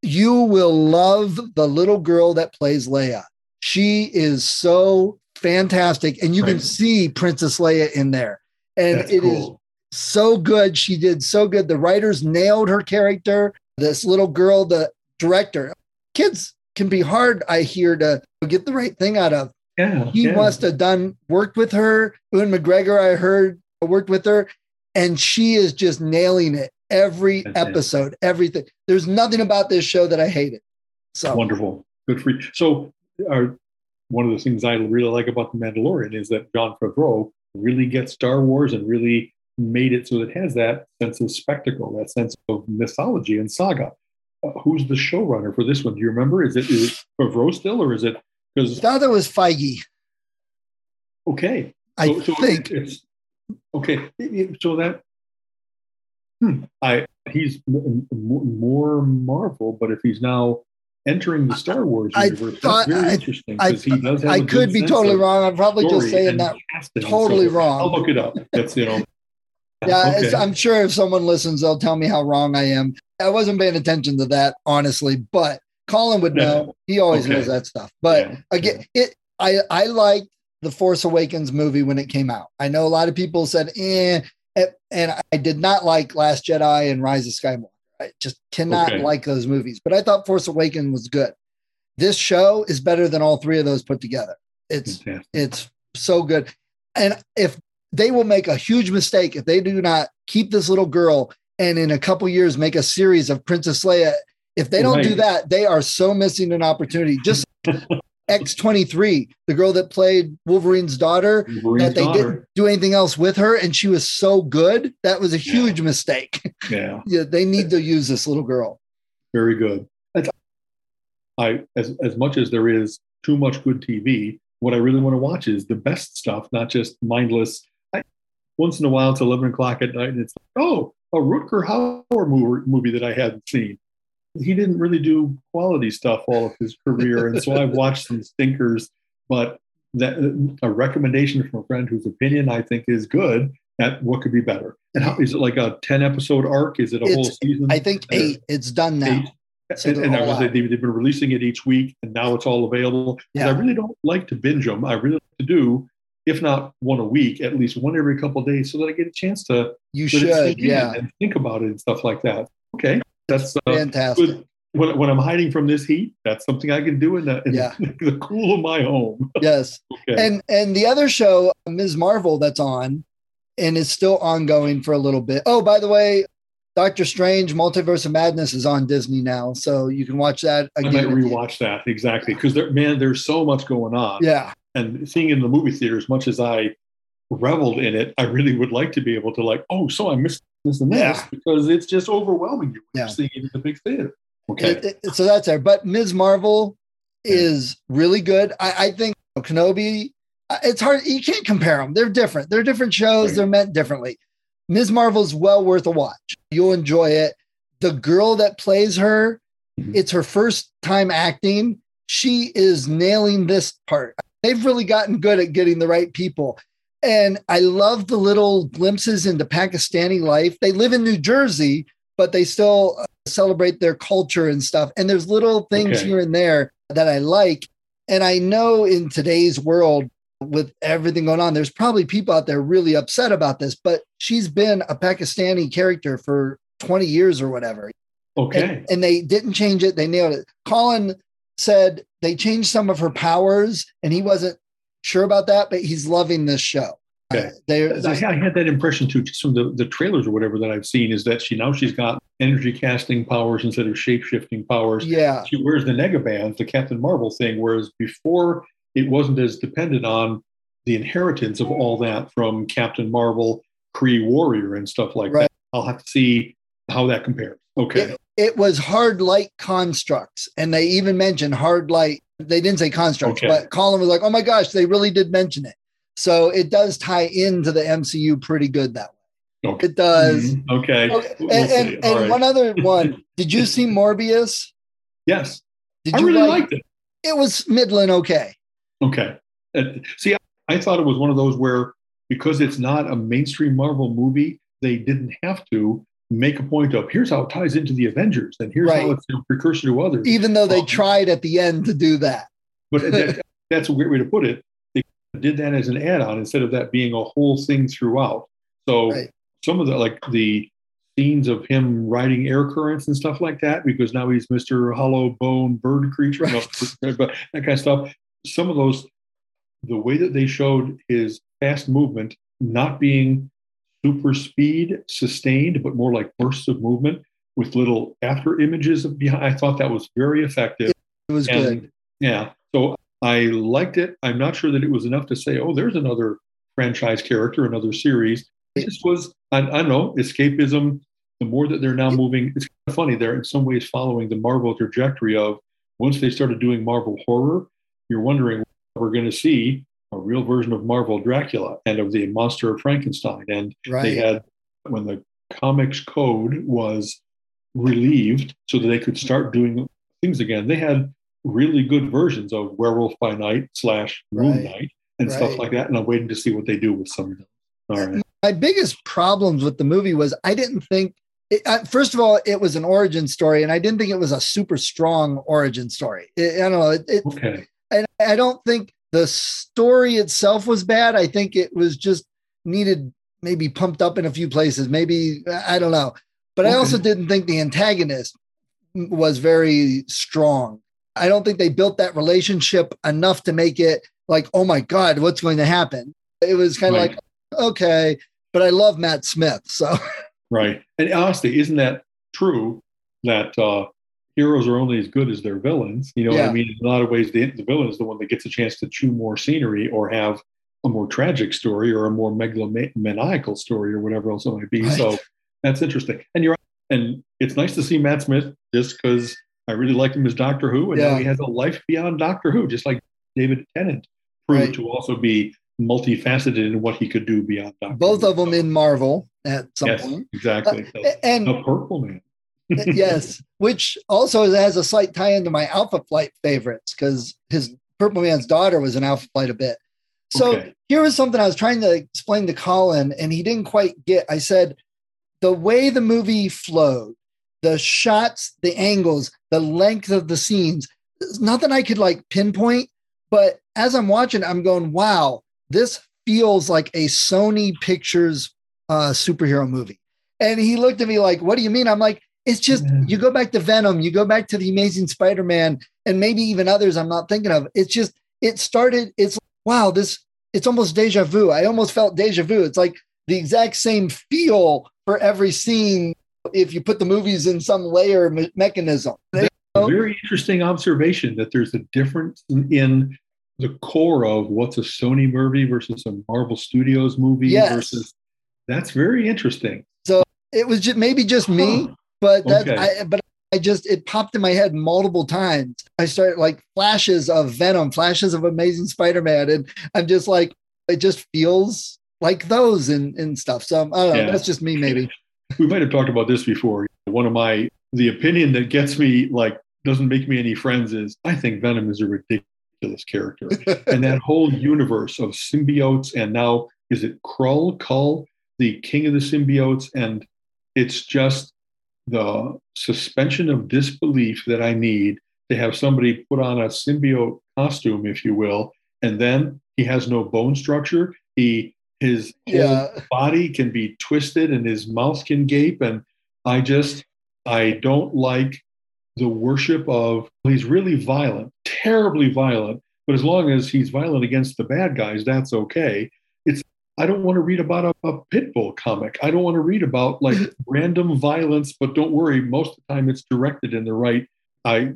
You will love the little girl that plays Leia. She is so fantastic. And you can see Princess Leia in there. And That's it is cool. so good. She did so good. The writers nailed her character. This little girl, the director, kids can be hard, I hear, to get the right thing out of. Yeah. He yeah. must have done worked with her. Ewan McGregor, I heard, worked with her, and she is just nailing it every That's it. episode, everything. There's nothing about this show that I hated. So Wonderful. Good for you. So, our, one of the things I really like about The Mandalorian is that Jon Favreau really gets Star Wars and really made it so it has that sense of spectacle, that sense of mythology and saga. Uh, who's the showrunner for this one? Do you remember? Is it, is it Favreau still, or is it because thought that was Feige. okay? I So- so think it's okay. So that hmm, I he's more Marvel, but if he's now entering the Star Wars I universe, thought- that's very I- interesting because he does have. I could be totally wrong. I'm probably just saying that totally so wrong. I'll look it up. That's you know. Yeah, Okay. I'm sure if someone listens, they'll tell me how wrong I am. I wasn't paying attention to that, honestly, but Colin would know. He always Okay. knows that stuff. But Yeah. again, it I I liked the Force Awakens movie when it came out. I know a lot of people said, eh, and I did not like Last Jedi and Rise of Skywalker. I just cannot Okay. like those movies. But I thought Force Awakens was good. This show is better than all three of those put together. It's it's so good. And if they will make a huge mistake if they do not keep this little girl and in a couple years make a series of Princess Leia, if they don't do that, they are so missing an opportunity. Just X23, the girl that played Wolverine's daughter, Wolverine's that they daughter. didn't do anything else with her and she was so good. That was a Yeah. huge mistake. Yeah. yeah, they need to use this little girl. Very good. I as as much as there is too much good TV, what I really want to watch is the best stuff, not just mindless. I, once in a while, it's eleven o'clock at night, and it's like, oh, a Rutger Hauer movie, movie that I hadn't seen. He didn't really do quality stuff all of his career, and so I've watched some stinkers. But that a recommendation from a friend whose opinion I think is good. at what could be better? And how is it like a ten episode arc? Is it a whole season? I think eight, it's done now. Eight. So and, and I was they've, been releasing it each week, and now it's all available. Yeah. I really don't like to binge them. I really like to do, if not one a week, at least one every couple of days, so that I get a chance to You should, yeah. and think about it and stuff like that. Okay, that's uh, Fantastic. When, when I'm hiding from this heat, that's something I can do in the, in Yeah. the cool of my home. Yes. Okay. And and the other show, Ms. Marvel, that's on and is still ongoing for a little bit. Oh, by the way, Doctor Strange Multiverse of Madness is on Disney now. So you can watch that I might again. rewatch that exactly because there, man, there's so much going on. Yeah. and seeing it in the movie theater as much as I reveled in it, I really would like to be able to like, oh, so I missed this and this Yeah. because it's just overwhelming you when Yeah. you're seeing it in the big theater. Okay. It- it- so that's there. But Ms. Marvel is really good. I, I think Kenobi, uh, it's hard. You can't compare them. They're different. They're different shows. Right. They're meant differently. Ms. Marvel's well worth a watch. You'll enjoy it. The girl that plays her, Mhm. it's her first time acting. She is nailing this part. They've really gotten good at getting the right people. And I love the little glimpses into Pakistani life. They live in New Jersey, but they still uh, celebrate their culture and stuff. And there's little things Okay. here and there that I like. And I know in today's world, with everything going on, there's probably people out there really upset about this, but she's been a Pakistani character for 20 years or whatever. Okay. And, and they didn't change it. They nailed it. Colin said they changed some of her powers, and he wasn't sure about that, but he's loving this show. Okay. Uh, I, I had that impression too, just from the, the trailers or whatever that I've seen, is that she now she's got energy casting powers instead of shape shifting powers. yeah, She wears the negabands, the Captain Marvel thing, whereas before it wasn't as dependent on the inheritance of all that from Captain Marvel, Kree Warrior, and stuff like Right. that. I'll have to see how that compares. Okay. it was hard light constructs, and they even mentioned hard light. They didn't say constructs, Okay. but Colin was like, "Oh my gosh, they really did mention it." So it does tie into the MCU pretty good that way. Okay. It does. Mhm. Okay. Okay, We'll and and, and right. one other one. Did you see Morbius? yes. Did I you really like? liked it. It was middling okay. Okay. Uh, see, I, I thought it was one of those where because it's not a mainstream Marvel movie, they didn't have to make a point of here's how it ties into the Avengers and here's Right. how it's a precursor to others. Even though they Um, tried at the end to do that. But that, that's a weird way to put it. They did that as an add-on instead of that being a whole thing throughout. So Right. some of the like the scenes of him riding air currents and stuff like that, because now he's Mr. Hollow Bone Bird Creature, you know, but that kind of stuff. Some of those, the way that they showed his fast movement not being super speed sustained, but more like bursts of movement with little after images of behind. I thought that was very effective. It was And good. yeah, so I liked it. I'm not sure that it was enough to say, oh, there's another franchise character, another series. It just was, I, I don't know, escapism. The more that they're now moving, it's kind of funny. They're in some ways following the Marvel trajectory of once they started doing Marvel horror, you're wondering what we're going to see a real version of Marvel Dracula and of the monster of Frankenstein. And they had when the comics code was relieved so that they could start doing things again they had really good versions of werewolf by night slash moon Right. night and stuff like that and i'm waiting to see what they do with some of them all right My biggest problems with the movie was I didn't think. It, uh, first of all, it was an origin story, and I didn't think it was a super strong origin story. It, I don't know. It, okay and I don't think the story itself was bad. I think it was just needed maybe pumped up in a few places. Maybe I don't know. But I also didn't think the antagonist was very strong. I don't think they built that relationship enough to make it like, oh my God, what's going to happen? It was kind of Right. like, okay, but I love Matt Smith. So right and honestly isn't that true that uh heroes are only as good as their villains you know what Yeah. i mean in a lot of ways the, the villain is the one that gets a chance to chew more scenery or have a more tragic story or a more megalomaniacal story or whatever else it might be Right. so that's interesting and you're and it's nice to see matt smith just because i really liked him as doctor who and now he has a life beyond doctor who just like david tennant proved Right. to also be multifaceted in what he could do beyond doctor both Who. of them in Marvel at some yes point. exactly Uh, and the purple man yes, which also has a slight tie into my Alpha Flight favorites because his Purple Man's daughter was in Alpha Flight a bit. So Okay. here was something I was trying to explain to Colin, and he didn't quite get. I said, the way the movie flowed, the shots, the angles, the length of the scenes, nothing I could like pinpoint. But as I'm watching, I'm going, wow, this feels like a Sony Pictures uh, superhero movie. And he looked at me like, what do you mean? I'm like, it's just Yeah. you go back to Venom, you go back to the Amazing Spider-Man, and maybe even others I'm not thinking of. It's just it started. It's wow, this it's almost deja vu. I almost felt deja vu. It's like the exact same feel for every scene if you put the movies in some layer me- mechanism. Very interesting observation that there's a difference in, in the core of what's a Sony movie versus a Marvel Studios movie Yes. versus that's very interesting. So it was just maybe just me, Huh. But that Okay. I but I just it popped in my head multiple times. I started like flashes of Venom, flashes of Amazing Spider-Man, and I'm just like, it just feels like those and and stuff. So I don't know. Yeah. That's just me, maybe. We might have talked about this before. One of my the opinion that gets me like doesn't make me any friends is I think Venom is a ridiculous character. and that whole universe of symbiotes and now is it Krull, Kull, the king of the symbiotes, and it's just the suspension of disbelief that I need to have somebody put on a symbiote costume, if you will, and then he has no bone structure. He his whole Yeah. body can be twisted and his mouth can gape, and I just I don't like the worship of he's really violent, terribly violent, but as long as he's violent against the bad guys, that's okay. I don't want to read about a, a pit bull comic. I don't want to read about like random violence, but don't worry, most of the time it's directed in the right. I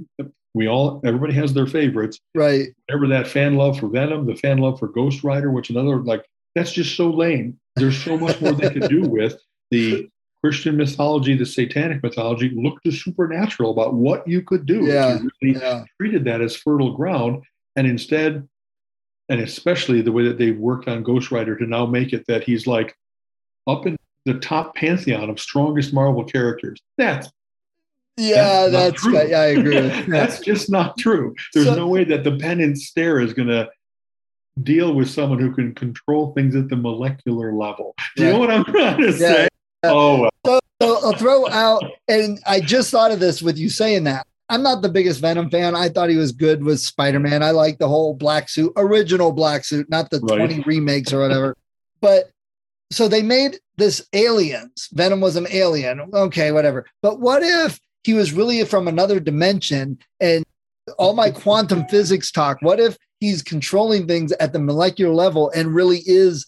we all everybody has their favorites. Right. Whatever that fan love for Venom, the fan love for Ghost Rider, which another like that's just so lame. There's so much more they could do with the Christian mythology, the satanic mythology. Look to supernatural about what you could do Yeah, if you really Yeah. treated that as fertile ground, and instead, and especially the way that they've worked on Ghost Rider to now make it that he's like up in the top pantheon of strongest Marvel characters. That's Yeah, That's that's, true. yeah, I agree with that. that's just not true. There's So- no way that the pen and stare is going to deal with someone who can control things at the molecular level. Do you know what I'm trying to Yeah. say? Oh, well, So I'll throw out, and I just thought of this with you saying that. I'm not the biggest Venom fan. I thought he was good with Spider Man. I like the whole black suit, original black suit, not the Right. 20 remakes or whatever. But so they made this aliens. Venom was an alien. Okay, whatever. But what if he was really from another dimension and all my quantum physics talk? What if he's controlling things at the molecular level and really is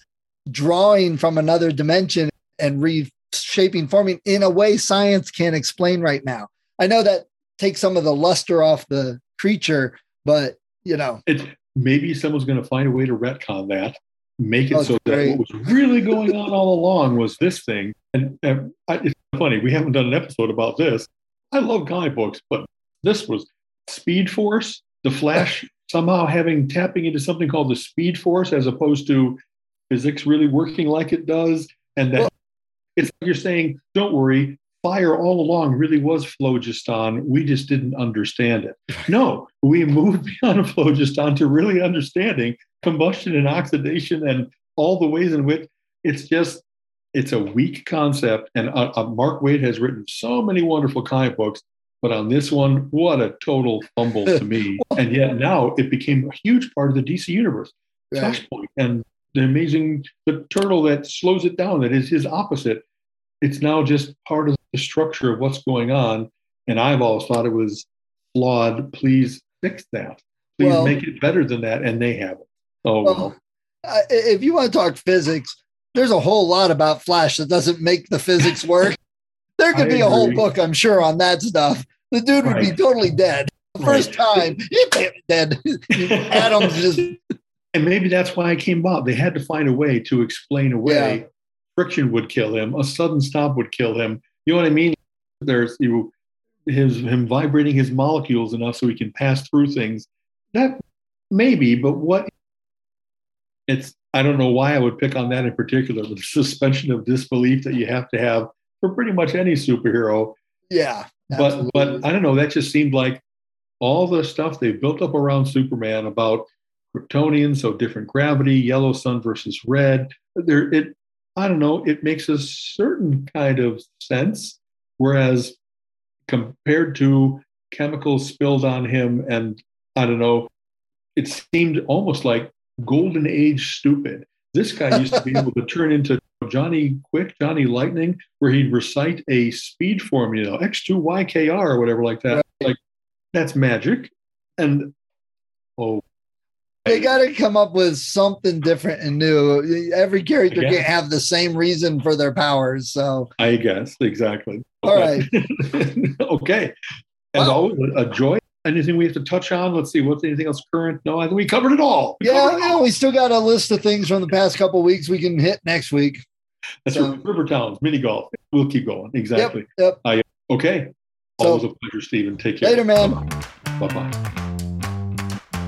drawing from another dimension and reshaping, forming in a way science can't explain right now? I know that takes some of the luster off the creature, but you know, it's maybe someone's going to find a way to retcon that, make it so great. that what was really going on all along was this thing. And, and I, it's funny, we haven't done an episode about this. I love comic books, but this was Speed Force, the Flash somehow having tapping into something called the Speed Force as opposed to physics really working like it does. And that Well- it's like you're saying, don't worry, fire all along really was phlogiston. We just didn't understand it. No, we moved beyond phlogiston to really understanding combustion and oxidation and all the ways in which it's just it's a weak concept. And uh, uh, Mark Waid has written so many wonderful comic books, but on this one, what a total fumble to me. And yet now it became a huge part of the DC universe. Right. Flashpoint and the amazing the turtle that slows it down that is his opposite it's now just part of the structure of what's going on and i've always thought it was flawed please fix that please Well- make it better than that and they haven't oh well, well. uh, if you want to talk physics, there's a whole lot about Flash that doesn't make the physics work. there could I be a whole book, I'm sure, on that stuff. The dude would be totally dead. The First time, he dead. Adams just and maybe that's why i came up they had to find a way to explain away. Friction would kill him a sudden stop would kill him you know what i mean there's you his him vibrating his molecules enough so he can pass through things that maybe but what it's i don't know why i would pick on that in particular the suspension of disbelief that you have to have for pretty much any superhero yeah. but but I don't know. That just seemed like all the stuff they built up around Superman about Kryptonian, so different gravity, yellow sun versus red. There, it I don't know. It makes a certain kind of sense, whereas compared to chemicals spilled on him, and I don't know, it seemed almost like golden age stupid. This guy used to be able to turn into Johnny Quick, Johnny Lightning, where he'd recite a speed formula, X2YKR or whatever like that. Like that's magic. And oh, they got to come up with something different and new. Every character can't have the same reason for their powers. So, I guess exactly. all right. okay. As Wow. always, a joy. anything we have to touch on? Let's see. What's anything else current? No, I think we covered it all. We Yeah, it yeah, we still got a list of things from the past couple weeks we can hit next week. That's so-. River Towns, mini golf. We'll keep going. Exactly. Yep. Yep. Okay. So- Always a pleasure, Stephen. Take care. Later, man. Bye bye.